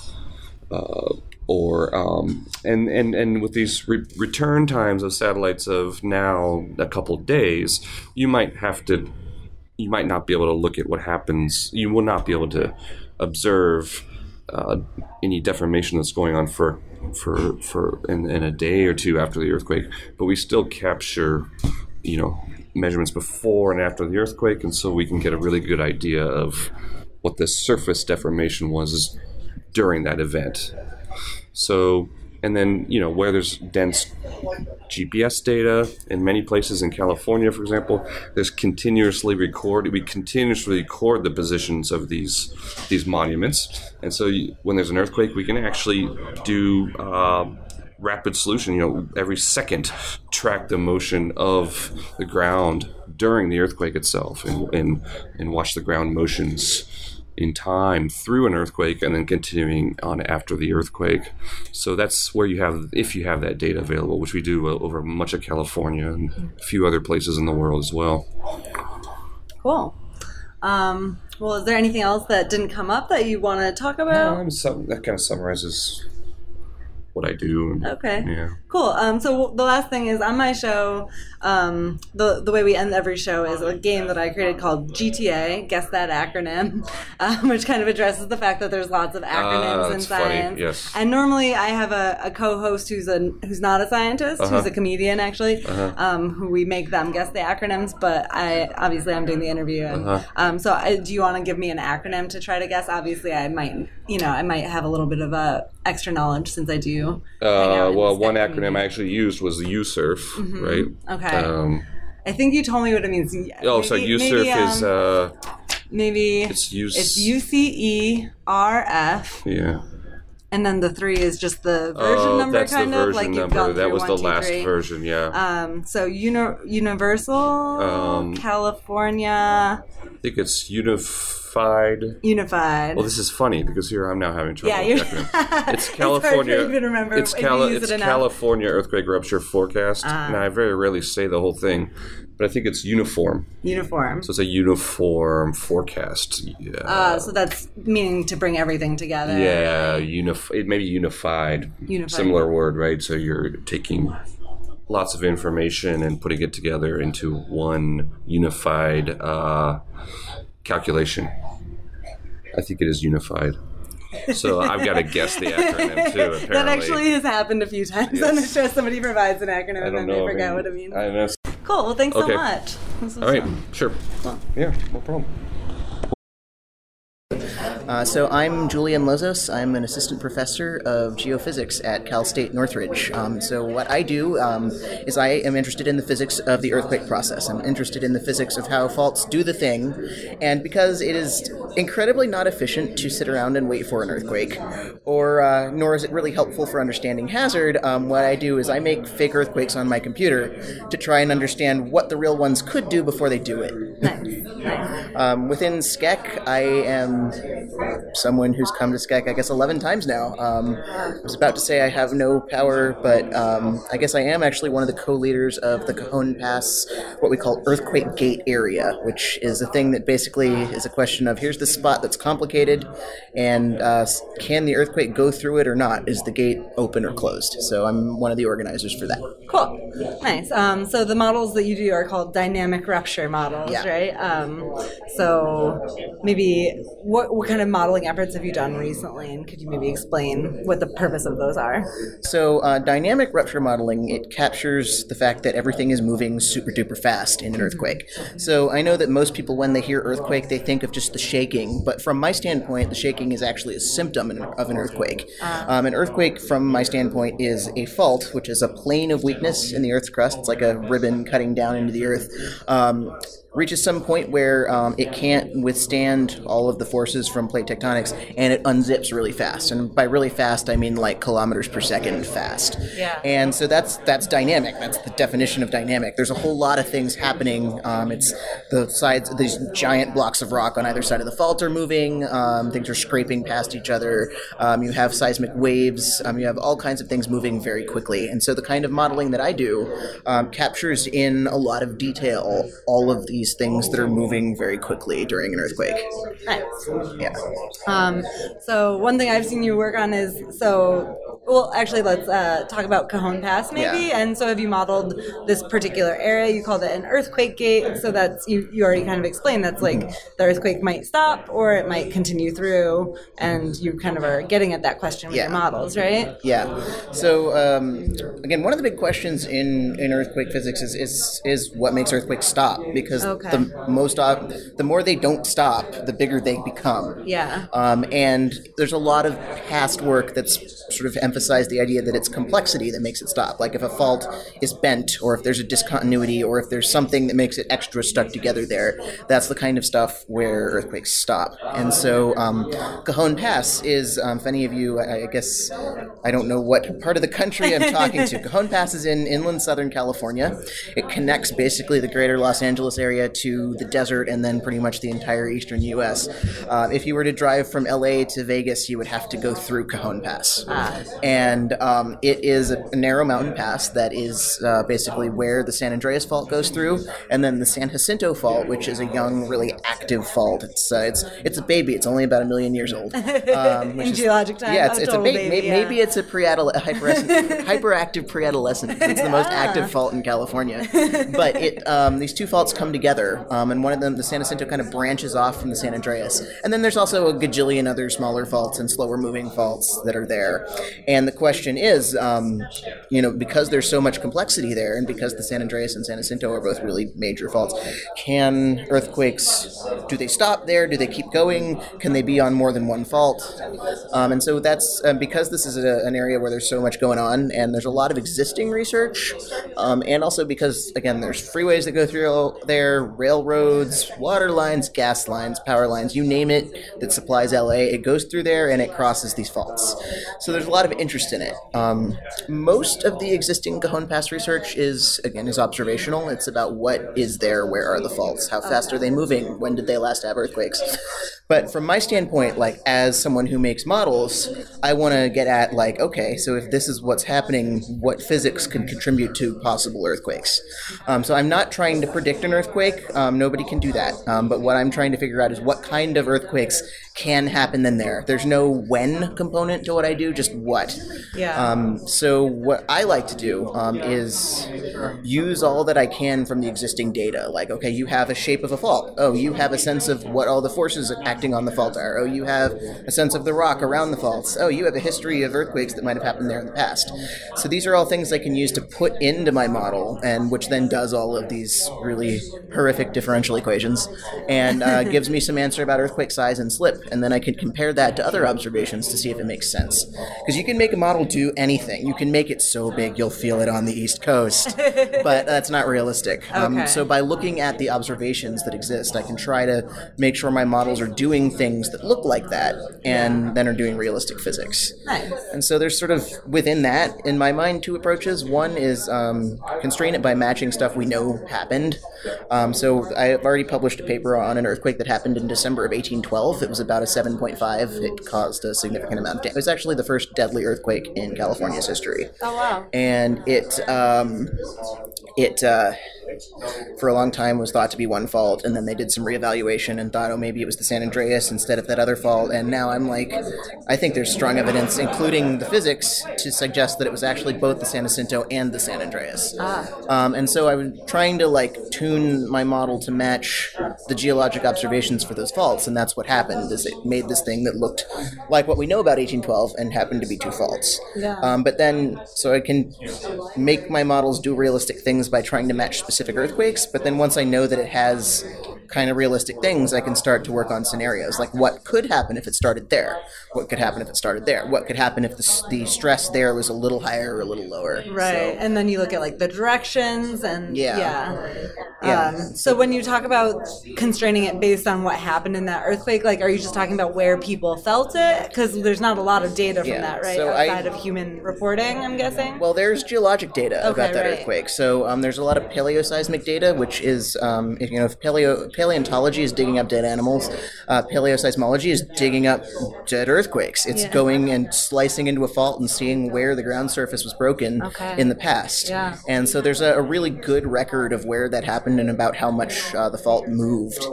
uh, or um, and and and with these re- return times of satellites of now a couple days, you might have to you might not be able to look at what happens. You will not be able to observe uh, any deformation that's going on for for for in, in a day or two after the earthquake. But we still capture, you know, measurements before and after the earthquake, and so we can get a really good idea of what the surface deformation was during that event. So, and then, you know, where there's dense GPS data in many places in California, for example, there's continuously record. We continuously record the positions of these these monuments, and so you, when there's an earthquake, we can actually do uh, rapid solution. You know, every second, track the motion of the ground during the earthquake itself, and and, and watch the ground motions in time through an earthquake and then continuing on after the earthquake. So that's where you have, if you have that data available, which we do uh, over much of California and a few other places in the world as well. Cool. Um, well, is there anything else that didn't come up that you want to talk about? So that kind of summarizes what I do. And, Okay. Yeah. Cool. Um, so the last thing is on my show, um, the the way we end every show is a game that I created called GTA. Guess that acronym, [LAUGHS] um, which kind of addresses the fact that there's lots of acronyms in Ah, that's funny. science. Yes. And normally I have a, a co-host who's a who's not a scientist, Uh-huh. who's a comedian actually, um, who we make them guess the acronyms. But I obviously I'm doing the interview. And, Uh-huh. um, so I, do you want to give me an acronym to try to guess? Obviously I might you know I might have a little bit of a extra knowledge since I do. Uh, well, one tech acronym. I actually used was the UCERF, right? Mm-hmm. Okay. Um, I think you told me what it means. oh, so Maybe- UCERF maybe, is, um, uh, maybe it's it's U C E R F, yeah. and then the three is just the version Oh, number, that's the kind of version like you've number. That was one, the two, last three. version, yeah. Um, so uni- Universal, Um, California, I think it's unified. Unified. Well, this is funny because here I'm now having trouble. yeah, you're. acronyms. [LAUGHS] It's hard California. to remember it's Cali- it's it. Ah. California earthquake rupture forecast. and I very rarely say the whole thing, but I think it's uniform. Uniform. So it's a uniform forecast. Yeah. Uh, so that's meaning to bring everything together. yeah, unif- it may be unified. Unified. Similar word, right? So you're taking lots of information and putting it together into one unified uh, calculation. I think it is unified. So I've got to guess the acronym too. [LAUGHS] Apparently, That actually has happened a few times on the Yes. show. Somebody provides an acronym I and then know. they I forget mean, what it means. I know. Cool. Well, thanks Okay. so much. All right, fun. sure. Yeah, no problem. Uh, so I'm Julian Lozos. I'm an assistant professor of geophysics at Cal State Northridge. Um, so what I do um, is I am interested in the physics of the earthquake process. I'm interested in the physics of how faults do the thing, and because it is incredibly not efficient to sit around and wait for an earthquake, or uh, nor is it really helpful for understanding hazard. Um, what I do is I make fake earthquakes on my computer to try and understand what the real ones could do before they do it. Um, within SCEC, I am someone who's come to SCEC, I guess, 11 times now. Um, I was about to say I have no power, but um, I guess I am actually one of the co leaders of the Cajon Pass, what we call Earthquake Gate area, which is a thing that basically is a question of here's the spot that's complicated, and uh, can the earthquake go through it or not? Is the gate open or closed? So I'm one of the organizers for that. Cool. Nice. Um, so the models that you do are called dynamic rupture models, Yeah. right? Um, so maybe what, what kind of modeling efforts have you done recently? And could you maybe explain what the purpose of those are? So, uh, dynamic rupture modeling it captures the fact that everything is moving super duper fast in an earthquake. So, I know that most people, when they hear earthquake, they think of just the shaking. But from my standpoint, the shaking is actually a symptom of an earthquake. Um, an earthquake, from my standpoint, is a fault, which is a plane of weakness in the Earth's crust. It's like a ribbon cutting down into the Earth. Um, reaches some point where um, it can't withstand all of the forces from plate tectonics and it unzips really fast. And by really fast i mean like kilometers per second fast. Yeah. and so that's that's dynamic. That's the definition of dynamic. There's a whole lot of things happening. Um, it's the sides these giant blocks of rock on either side of the fault are moving. Um, things are scraping past each other. Um, you have seismic waves. Um, you have all kinds of things moving very quickly. And so the kind of modeling that i do um, captures in a lot of detail all of these things that are moving very quickly during an earthquake Nice. yeah Um, so one thing I've seen you work on is so. Well, actually, let's uh, talk about Cajon Pass, maybe. Yeah. And so, have you modeled this particular area? You called it an earthquake gate. So that's you. You already kind of explained that's like the earthquake might stop or it might continue through, and you kind of are getting at that question with Yeah. your models, right? Yeah. So um, again, one of the big questions in, in earthquake physics is, is is what makes earthquakes stop because Okay. The most ob- the more they don't stop, the bigger they become. Yeah. Um, and there's a lot of past work that's sort of emphasized the idea that it's complexity that makes it stop. Like if a fault is bent, or if there's a discontinuity, or if there's something that makes it extra stuck together there, that's the kind of stuff where earthquakes stop. And so um, Cajon Pass is, um, if any of you, I, I guess, I don't know what part of the country I'm talking to. [LAUGHS] Cajon Pass is in inland Southern California. It connects basically the greater Los Angeles area to the desert and then pretty much the entire eastern U.S. Uh, if you were to drive from LA to Vegas, you would have to go through Cajon Pass. And um, it is a, narrow mountain pass that is uh, basically where the San Andreas Fault goes through, and then the San Jacinto Fault, which is a young, really active fault. It's uh, it's it's a baby. It's only about a million years old. [LAUGHS] Um, In is- geologic time, Yeah, it's, it's a ba- baby, may- yeah. maybe it's a pre-adole- hyperes- [LAUGHS] hyperactive pre-adolescent. It's the most active fault in California. But it um, these two faults come together, um, and one of them, the San Jacinto, kind of branches off from the San Andreas. And then there's also a gajillion other smaller faults and slower moving faults that are there. And the question is, um, you know, because there's so much complexity there, and because the San Andreas and San Jacinto are both really major faults, can earthquakes do they stop there? Do they keep going? Can they be on more than one fault? Um, and so that's um, because this is a, an area where there's so much going on, and there's a lot of existing research, um, and also because again, there's freeways that go through there, railroads, water lines, gas lines, power lines, you name it, that supplies LA. It goes through there and it crosses these faults. So there's a lot of interest in it. Um, most of the existing Cajon Pass research is again is observational. It's about what is there, where are the faults, how fast are they moving, when did they last have earthquakes. But from my standpoint, like as someone who makes models, I want to get at like, okay, so if this is what's happening, what physics can contribute to possible earthquakes? Um, so I'm not trying to predict an earthquake. Um, nobody can do that. Um, but what I'm trying to figure out is what kind of earthquakes can happen then there. There's no when component to what I do, just what. Yeah. Um, so what I like to do um, is use all that I can from the existing data. Like, okay, you have a shape of a fault. Oh, you have a sense of what all the forces acting on the fault are. Oh, you have a sense of the rock around the faults. Oh, you have a history of earthquakes that might have happened there in the past. So these are all things I can use to put into my model, and which then does all of these really horrific differential equations, and uh, [LAUGHS] gives me some answer about earthquake size and slip. And then I can compare that to other observations to see if it makes sense. Because you can make a model do anything. You can make it so big you'll feel it on the East Coast, [LAUGHS] but that's not realistic. Okay. Um, so by looking at the observations that exist, I can try to make sure my models are doing things that look like that, and then are doing realistic physics. Nice. And so there's sort of within that, in my mind, two approaches. One is um, constrain it by matching stuff we know happened. Um, so I've already published a paper on an earthquake that happened in December of 1812. It was about a 7.5. It caused a significant amount of damage. It was actually the first deadly earthquake in California's history. Oh wow. And it um, it uh, for a long time was thought to be one fault, and then they did some reevaluation and thought, oh, maybe it was the San Andreas instead of that other fault. And now I'm like, I think there's strong evidence, including the physics, to suggest that it was actually both the San Jacinto and the San Andreas. Um, and so I was trying to like tune my model to match the geologic observations for those faults, and that's what happened. Is it made this thing that looked like what we know about 1812 and happened to be two faults. Yeah. Um, but then, so I can make my models do realistic things by trying to match specific earthquakes. But then once I know that it has kind of realistic things, I can start to work on scenarios like what could happen if it started there, what could happen if it started there, what could happen if the, the stress there was a little higher or a little lower. Right. So- and then you look at like the directions and Yeah. yeah. Yeah. Um, so when you talk about constraining it based on what happened in that earthquake, like are you just talking about where people felt it? Because there's not a lot of data from Yeah. that, right? So I- Outside of human reporting, I'm guessing. Well, there's geologic data Okay, about that right. earthquake. So um, there's a lot of paleoseismic data, which is, um, if, you know, if paleo paleontology is digging up dead animals, uh, paleoseismology is digging up dead earthquakes. It's Yeah. going and slicing into a fault and seeing where the ground surface was broken Okay. in the past. Yeah. And so there's a, a really good record of where that happened and about how much uh, the fault moved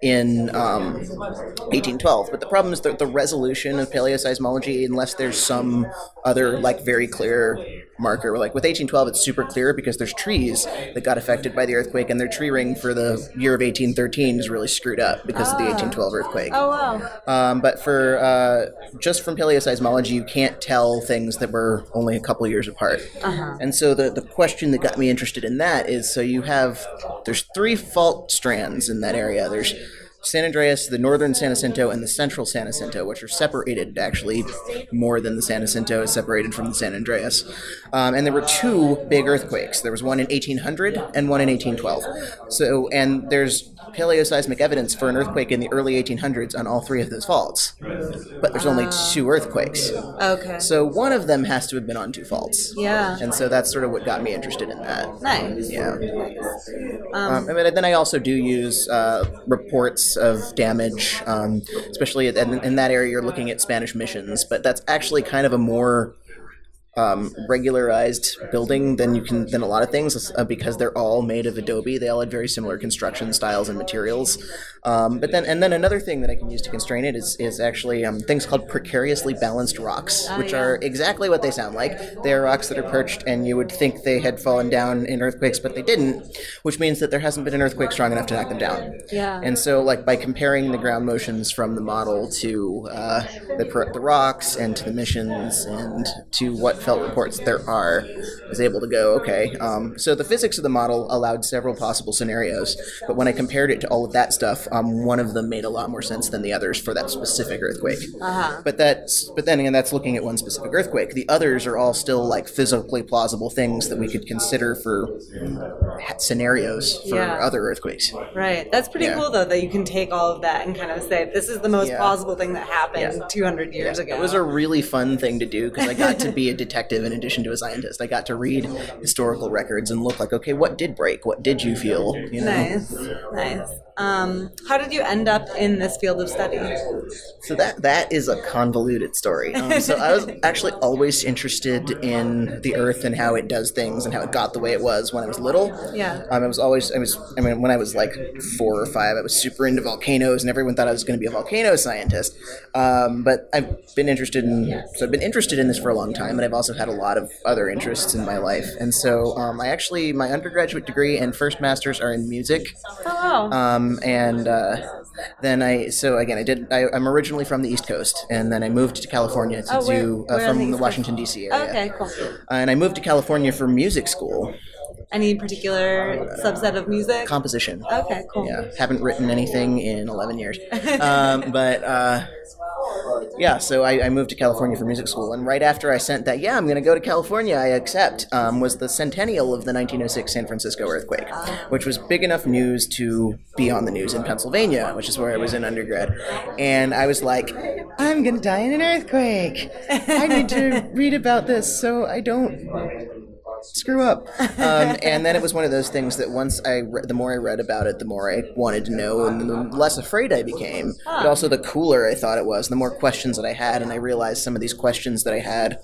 in um, 1812. But the problem is that the resolution of paleoseismology, unless there's some other like very clear marker, like with 1812, it's super clear because there's trees that got affected by the earthquake, and their tree ring for the year of 1813 is really screwed up because of the 1812 earthquake. oh wow. Um, but for uh, just from paleoseismology, you can't tell things that were only a couple years apart. Uh-huh. And so the, the question that got me interested in that is so you have there's three fault strands in that area. There's San Andreas, the northern San Jacinto, and the central San Jacinto, which are separated actually more than the San Jacinto is separated from the San Andreas. Um, and there were two big earthquakes. There was one in 1800 and one in 1812. So, and there's paleoseismic evidence for an earthquake in the early 1800s on all three of those faults. But there's only two earthquakes. Okay. So one of them has to have been on two faults. Yeah. And so that's sort of what got me interested in that. Nice. Yeah. Um, I mean, then I also do use uh, reports of damage, um, especially in, in that area. You're looking at Spanish missions, but that's actually kind of a more um, regularized building than you can than a lot of things uh, because they're all made of adobe. They all had very similar construction styles and materials. Um, but then and then another thing that I can use to constrain it is is actually um, things called precariously balanced rocks, which are exactly what they sound like. They are rocks that are perched, and you would think they had fallen down in earthquakes, but they didn't, which means that there hasn't been an earthquake strong enough to knock them down. Yeah. And so, like by comparing the ground motions from the model to uh, the, the rocks and to the missions and to what felt reports there are, I was able to go okay. Um, so the physics of the model allowed several possible scenarios, but when I compared it to all of that stuff, um, one of them made a lot more sense than the others for that specific earthquake. But that's but then again, that's looking at one specific earthquake. The others are all still like physically plausible things that we could consider for scenarios for Yeah. other earthquakes. Right. That's pretty Yeah. cool though that you can take all of that and kind of say this is the most Yeah. plausible thing that happened Yeah. 200 years ago. It was a really fun thing to do because I got to be a detective [LAUGHS] in addition to a scientist. I got to read historical records and look like, okay, what did break? What did you feel? You know? nice. Nice. Um, how did you end up in this field of study? So that that is a convoluted story. Um, so I was [LAUGHS] actually always interested in the Earth and how it does things and how it got the way it was when I was little. Yeah. Um, I was always I was I mean when I was like four or five, I was super into volcanoes and everyone thought I was going to be a volcano scientist. Um, but I've been interested in so I've been interested in this for a long time, but I've also had a lot of other interests in my life. And so um, I actually my undergraduate degree and first masters are in music. Oh, wow. Um, and uh, then I, so again, I did. I, I'm originally from the East Coast, and then I moved to California to Oh, where- do uh, from the the, Washington D.C. area. okay, cool. And I moved to California for music school. Any particular subset of music? Composition. okay, cool. Yeah, haven't written anything in 11 years. um, [LAUGHS] but uh, yeah, so I, I moved to California for music school, and right after I sent that, yeah, I'm going to go to California, I accept, um, was the centennial of the 1906 San Francisco earthquake, which was big enough news to be on the news in Pennsylvania, which is where I was in undergrad. And I was like, I'm going to die in an earthquake. I need to [LAUGHS] read about this so I don't screw up. Um, and then it was one of those things that once I, re- the more I read about it, the more I wanted to know, and the less afraid I became. But also the cooler I thought it was, the more questions that I had, and I realized some of these questions that I had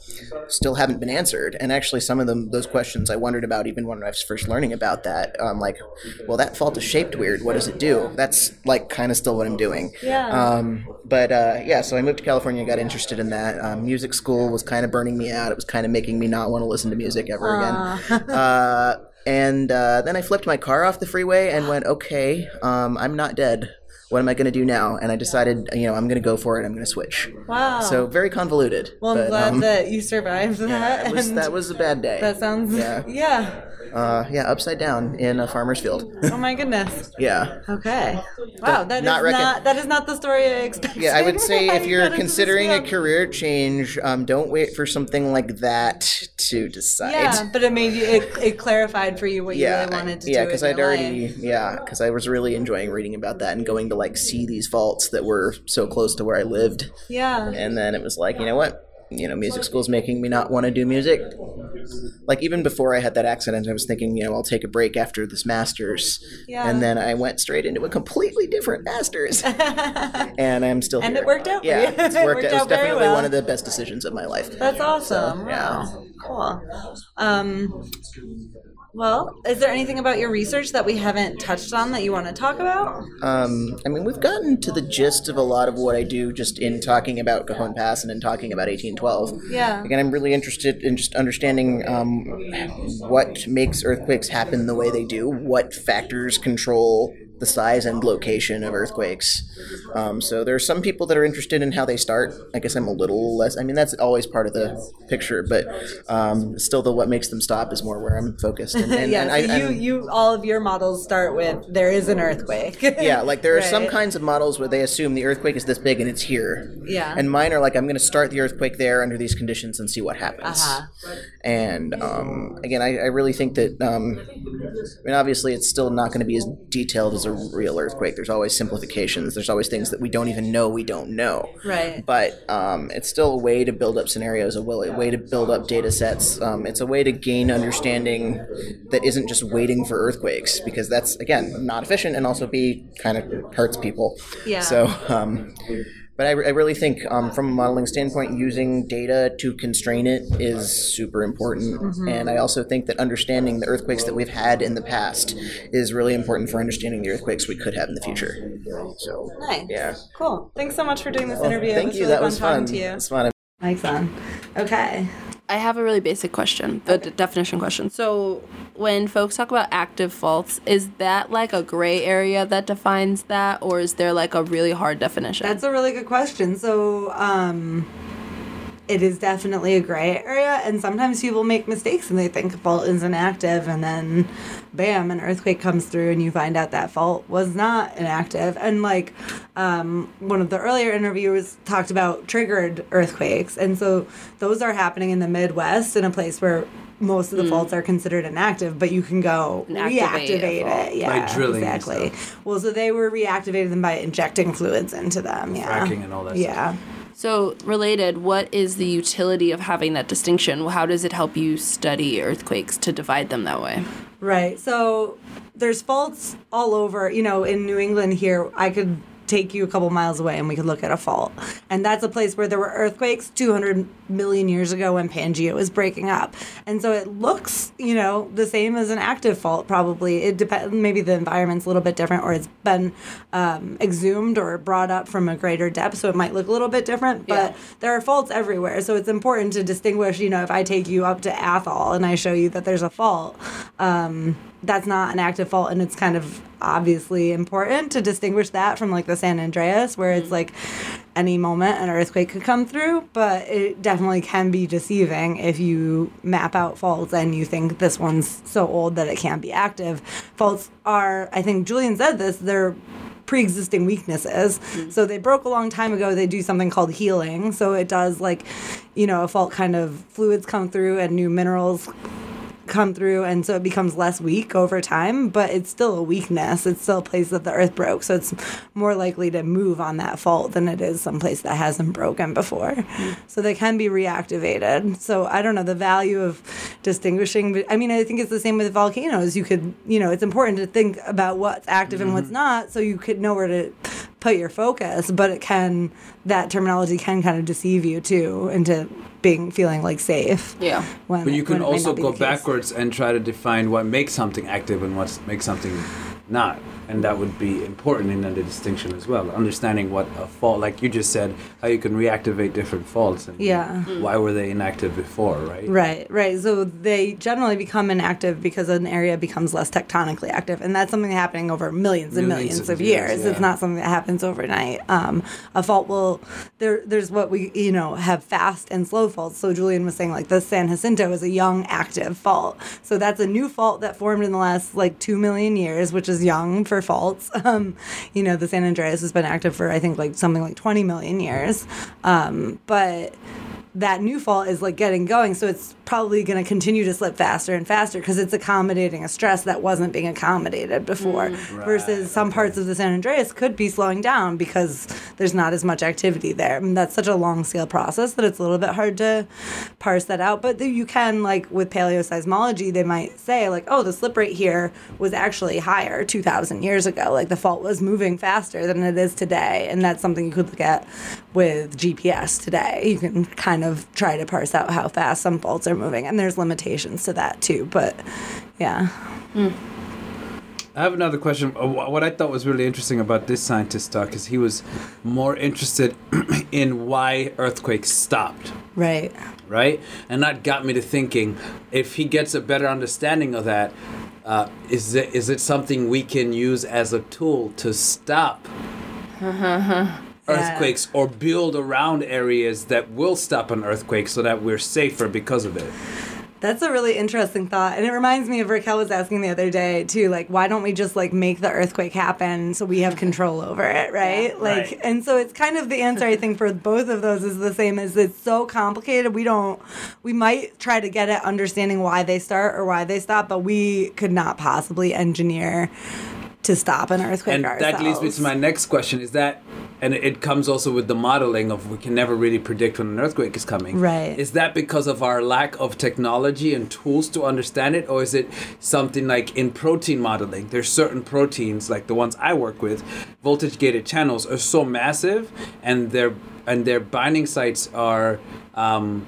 still haven't been answered. And actually, some of them, those questions I wondered about even when I was first learning about that. Um, like, well, that fault is shaped weird. What does it do? That's like kind of still what I'm doing. Yeah. Um, but uh, yeah, so I moved to California, got interested in that. Um, music school was kind of burning me out. It was kind of making me not want to listen to music ever again. Uh, and uh, then I flipped my car off the freeway and went, okay, um, I'm not dead. What am I going to do now? And I decided, you know, I'm going to go for it. I'm going to switch. Wow. So very convoluted. well, I'm but, glad um, that you survived that. that was, and that was a bad day. that sounds. Yeah. [LAUGHS] Yeah. Uh, yeah, upside down in a farmer's field. Oh my goodness. yeah. Okay. Wow. That is not recon- not. That is not the story I expected. Yeah, I would say if [LAUGHS] you're got into this considering a career change, um, don't wait for something like that to decide. Yeah, but it made you. It, it clarified for you what yeah, you really wanted to yeah, do. because I'd your already, life. yeah, because I was really enjoying reading about that and going to like see these faults that were so close to where I lived, Yeah. and then it was like, you know what, you know, music school's making me not want to do music. Like even before I had that accident, I was thinking, you know, I'll take a break after this masters, Yeah. and then I went straight into a completely different masters, [LAUGHS] and I'm still And here. it worked out Yeah, it's [LAUGHS] It worked. worked It was out definitely well. one of the best decisions of my life. That's awesome. yeah. Wow. Cool. Um, well, is there anything about your research that we haven't touched on that you want to talk about? Um, I mean, we've gotten to the gist of a lot of what I do just in talking about Cajon Pass and in talking about 1812. Yeah. Again, I'm really interested in just understanding um, what makes earthquakes happen the way they do, what factors control the size and location of earthquakes. Um, so there are some people that are interested in how they start. I guess I'm a little less. I mean, that's always part of the picture, but um, still, the what makes them stop is more where I'm focused. And, and, [LAUGHS] yeah. and So I, you, you, all of your models start with there is an earthquake. [LAUGHS] yeah, like there are some kinds of models where they assume the earthquake is this big and it's here. Yeah. And mine are like, I'm going to start the earthquake there under these conditions and see what happens. Uh-huh. And um, again, I, I really think that, um, I mean, obviously, it's still not going to be as detailed as a real earthquake. There's always simplifications. There's always things that we don't even know we don't know. Right. But um, it's still a way to build up scenarios, a way, to build up data sets. Um, it's a way to gain understanding that isn't just waiting for earthquakes, because that's, again, not efficient and also B, kind of hurts people. Yeah. So, um, but I, I really think um, from a modeling standpoint, using data to constrain it is super important. Mm-hmm. And I also think that understanding the earthquakes that we've had in the past is really important for understanding the earthquakes we could have in the future. So, Nice. yeah. Cool. Thanks so much for doing this interview. Thank it was you. really that fun was talking fun. to you. It's fun. Mike's on. Okay. I have a really basic question, the d- definition question. So, when folks talk about active faults, is that like a gray area that defines that, or is there like a really hard definition? That's a really good question. So, um, it is definitely a gray area, and sometimes people make mistakes and they think a fault is inactive and then bam, an earthquake comes through, and you find out that fault was not inactive. And like um, one of the earlier interviewers talked about triggered earthquakes, and so those are happening in the Midwest in a place where most of the faults are considered inactive, but you can go activate reactivate it. Yeah, By drilling exactly. Well, so they were reactivating them by injecting fluids into them. Yeah, Fracking and all that Yeah. So, related, what is the utility of having that distinction? How does it help you study earthquakes to divide them that way? Right. So there's faults all over. You know, in New England here, I could take you a couple miles away and we could look at a fault. And that's a place where there were earthquakes 200 million years ago when Pangea was breaking up. And so it looks, you know, the same as an active fault probably. It depends, maybe the environment's a little bit different or it's been um, exhumed or brought up from a greater depth. So it might look a little bit different, but Yeah. there are faults everywhere. So it's important to distinguish, you know, if I take you up to Athol and I show you that there's a fault, um, that's not an active fault and it's kind of obviously important to distinguish that from like the San Andreas where it's like any moment an earthquake could come through but it definitely can be deceiving if you map out faults and you think this one's so old that it can't be active. Faults are I think Julian said this they're pre-existing weaknesses. Mm-hmm. So they broke a long time ago they do something called healing. So it does like you know a fault kind of fluids come through and new minerals come through and so it becomes less weak over time but it's still a weakness. It's still a place that the earth broke so it's more likely to move on that fault than it is someplace that hasn't broken before. Mm. So they can be reactivated. So i don't know the value of distinguishing be- i mean i think it's the same with volcanoes. You could you know it's important to think about what's active and what's mm-hmm. not so you could know where to put your focus but it can that terminology can kind of deceive you too into being feeling like safe Yeah. when But you can when it may also be go backwards and try to define what makes something active and what makes something not. And that would be important in the distinction as well. Understanding what a fault, like you just said, how you can reactivate different faults and Yeah. why were they inactive before, right? Right, right. So they generally become inactive because an area becomes less tectonically active, and that's something happening over millions and Millions millions, of of years, years. yeah. It's not something that happens overnight. Um, a fault will there. There's what we you know have fast and slow faults. So Julian was saying like the San Jacinto is a young active fault. So that's a new fault that formed in the last like two million years, which is young for faults. [LAUGHS] Um, you know, the San Andreas has been active for I think like something like 20 million years, um, but that new fault is like getting going so it's probably going to continue to slip faster and faster because it's accommodating a stress that wasn't being accommodated before mm. versus some parts of the san andreas could be slowing down because there's not as much activity there. And that's such a long scale process that it's a little bit hard to parse that out but you can like with paleoseismology they might say like oh the slip rate here was actually higher 2000 years ago. Like the fault was moving faster than it is today. And that's something you could look at with gps today. You can kind of try to parse out how fast some faults are moving and there's limitations to that too but yeah I have another question. Uh, What I thought was really interesting about this scientist talk is he was more interested [CLEARS THROAT] in why earthquakes stopped. right right? And that got me to thinking: if he gets a better understanding of that, uh, is it is it something we can use as a tool to stop [LAUGHS] earthquakes or build around areas that will stop an earthquake so that we're safer because of it? That's a really interesting thought. And it reminds me of Raquel was asking the other day too, like, why don't we just like make the earthquake happen so we have control over it, right? like Right. and so it's kind of the answer I think for both of those is the same is it's so complicated. We don't we might try to get at understanding why they start or why they stop, but we could not possibly engineer to stop an earthquake and ourselves. that leads me to my next question: Is that, and it comes also with the modeling of we can never really predict when an earthquake is coming. Right. Is that because of our lack of technology and tools to understand it, or is it something like in protein modeling? There's certain proteins, like the ones I work with, voltage gated channels are so massive, and their and their binding sites are. Um,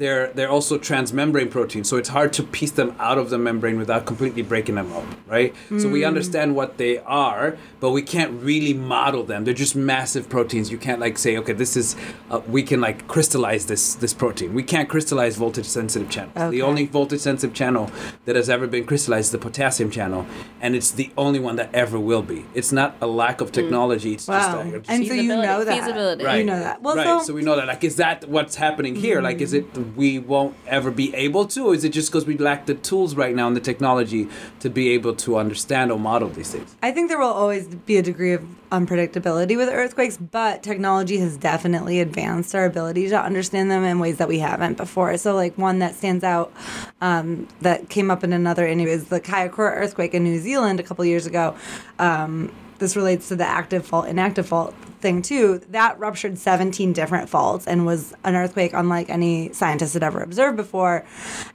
they're they're also transmembrane proteins, so it's hard to piece them out of the membrane without completely breaking them up, right? So we hmm. understand what they are, but we can't really model them. They're just massive proteins. You can't like say, okay, this is uh, we can like crystallize this this protein. We can't crystallize voltage sensitive channels. The only voltage sensitive channel that has ever been crystallized is the potassium channel, and it's the only one that ever will be. It's not a lack of hmm. technology. It's just, Wow. a, just and so you Feasibility- know that. feasibility. You know that. Well right. so, So, we know that. Like, is that what's happening here? Like, is it hmm. We won't ever be able to, or is it just because we lack the tools right now and the technology to be able to understand or model these things? I think there will always be a degree of unpredictability with earthquakes, but technology has definitely advanced our ability to understand them in ways that we haven't before. So, like one that stands out um, that came up in another interview is the Kaikoura earthquake in New Zealand a couple years ago. Um, this relates to the active fault inactive fault thing too that ruptured 17 different faults and was an earthquake unlike any scientist had ever observed before.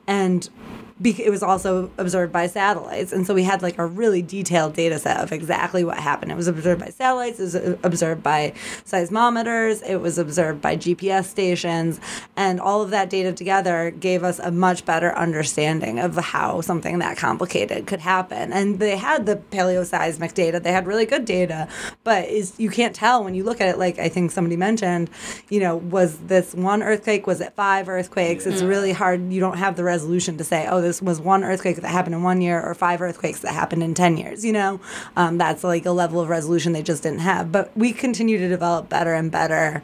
And it was also observed by satellites. And so we had like a really detailed data set of exactly what happened. It was observed by satellites it was uh, observed by seismometers it was observed by gps stations. And all of that data together gave us a much better understanding of how something that complicated could happen. And they had the paleoseismic data they had really good data but is you can't tell when you look at it like i think somebody mentioned you know was this one earthquake was it five earthquakes? It's really hard you don't have the resolution to say oh this was one earthquake that happened in one year or five earthquakes that happened in 10 years, you know? Um, that's like a level of resolution they just didn't have. But we continue to develop better and better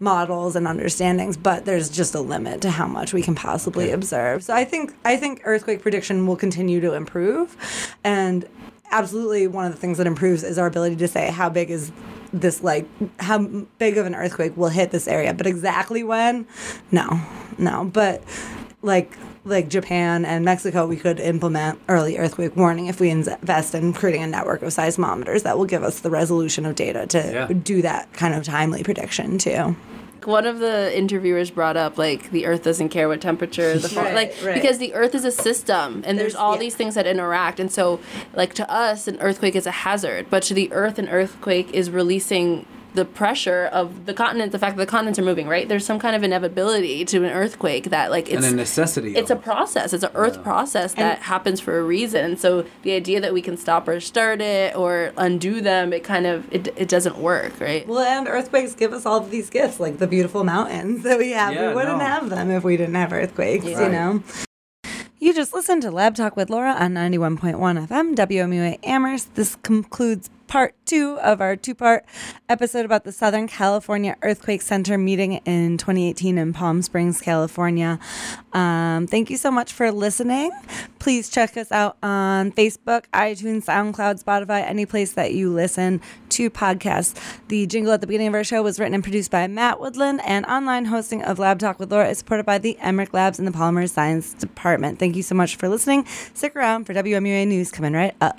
models and understandings, but there's just a limit to how much we can possibly observe. So I think I think earthquake prediction will continue to improve and absolutely one of the things that improves is our ability to say how big is this like how big of an earthquake will hit this area but exactly when no no but like like Japan and Mexico, we could implement early earthquake warning if we invest in creating a network of seismometers that will give us the resolution of data to Yeah. do that kind of timely prediction too. one of the interviewers brought up like the earth doesn't care what temperature the [LAUGHS] fall Right, like right. because the earth is a system and there's, There's- all yeah. these things that interact and so like to us an earthquake is a hazard but to the earth an earthquake is releasing the pressure of the continent the fact that the continents are moving right there's some kind of inevitability to an earthquake that like it's and a necessity. it's a process. It's an earth process that happens for a reason. So the idea that we can stop or start it or undo them, it kind of it, it doesn't work, right? Well, and earthquakes give us all of these gifts, like the beautiful mountains [LAUGHS] that we have. Yeah, we wouldn't no. have them if we didn't have earthquakes, you know? You just listened to Lab Talk with Laura on 91.1 FM, WMUA Amherst. This concludes part two of our two part episode about the Southern California Earthquake Center meeting in 2018 in Palm Springs, California. Um, thank you so much for listening. Please check us out on Facebook, iTunes, SoundCloud, Spotify, any place that you listen to podcasts. The jingle at the beginning of our show was written and produced by Matt Woodland, and online hosting of Lab Talk with Laura is supported by the Emmerich Labs and the Polymer Science Department. Thank you so much for listening. Stick around for WMUA News coming right up.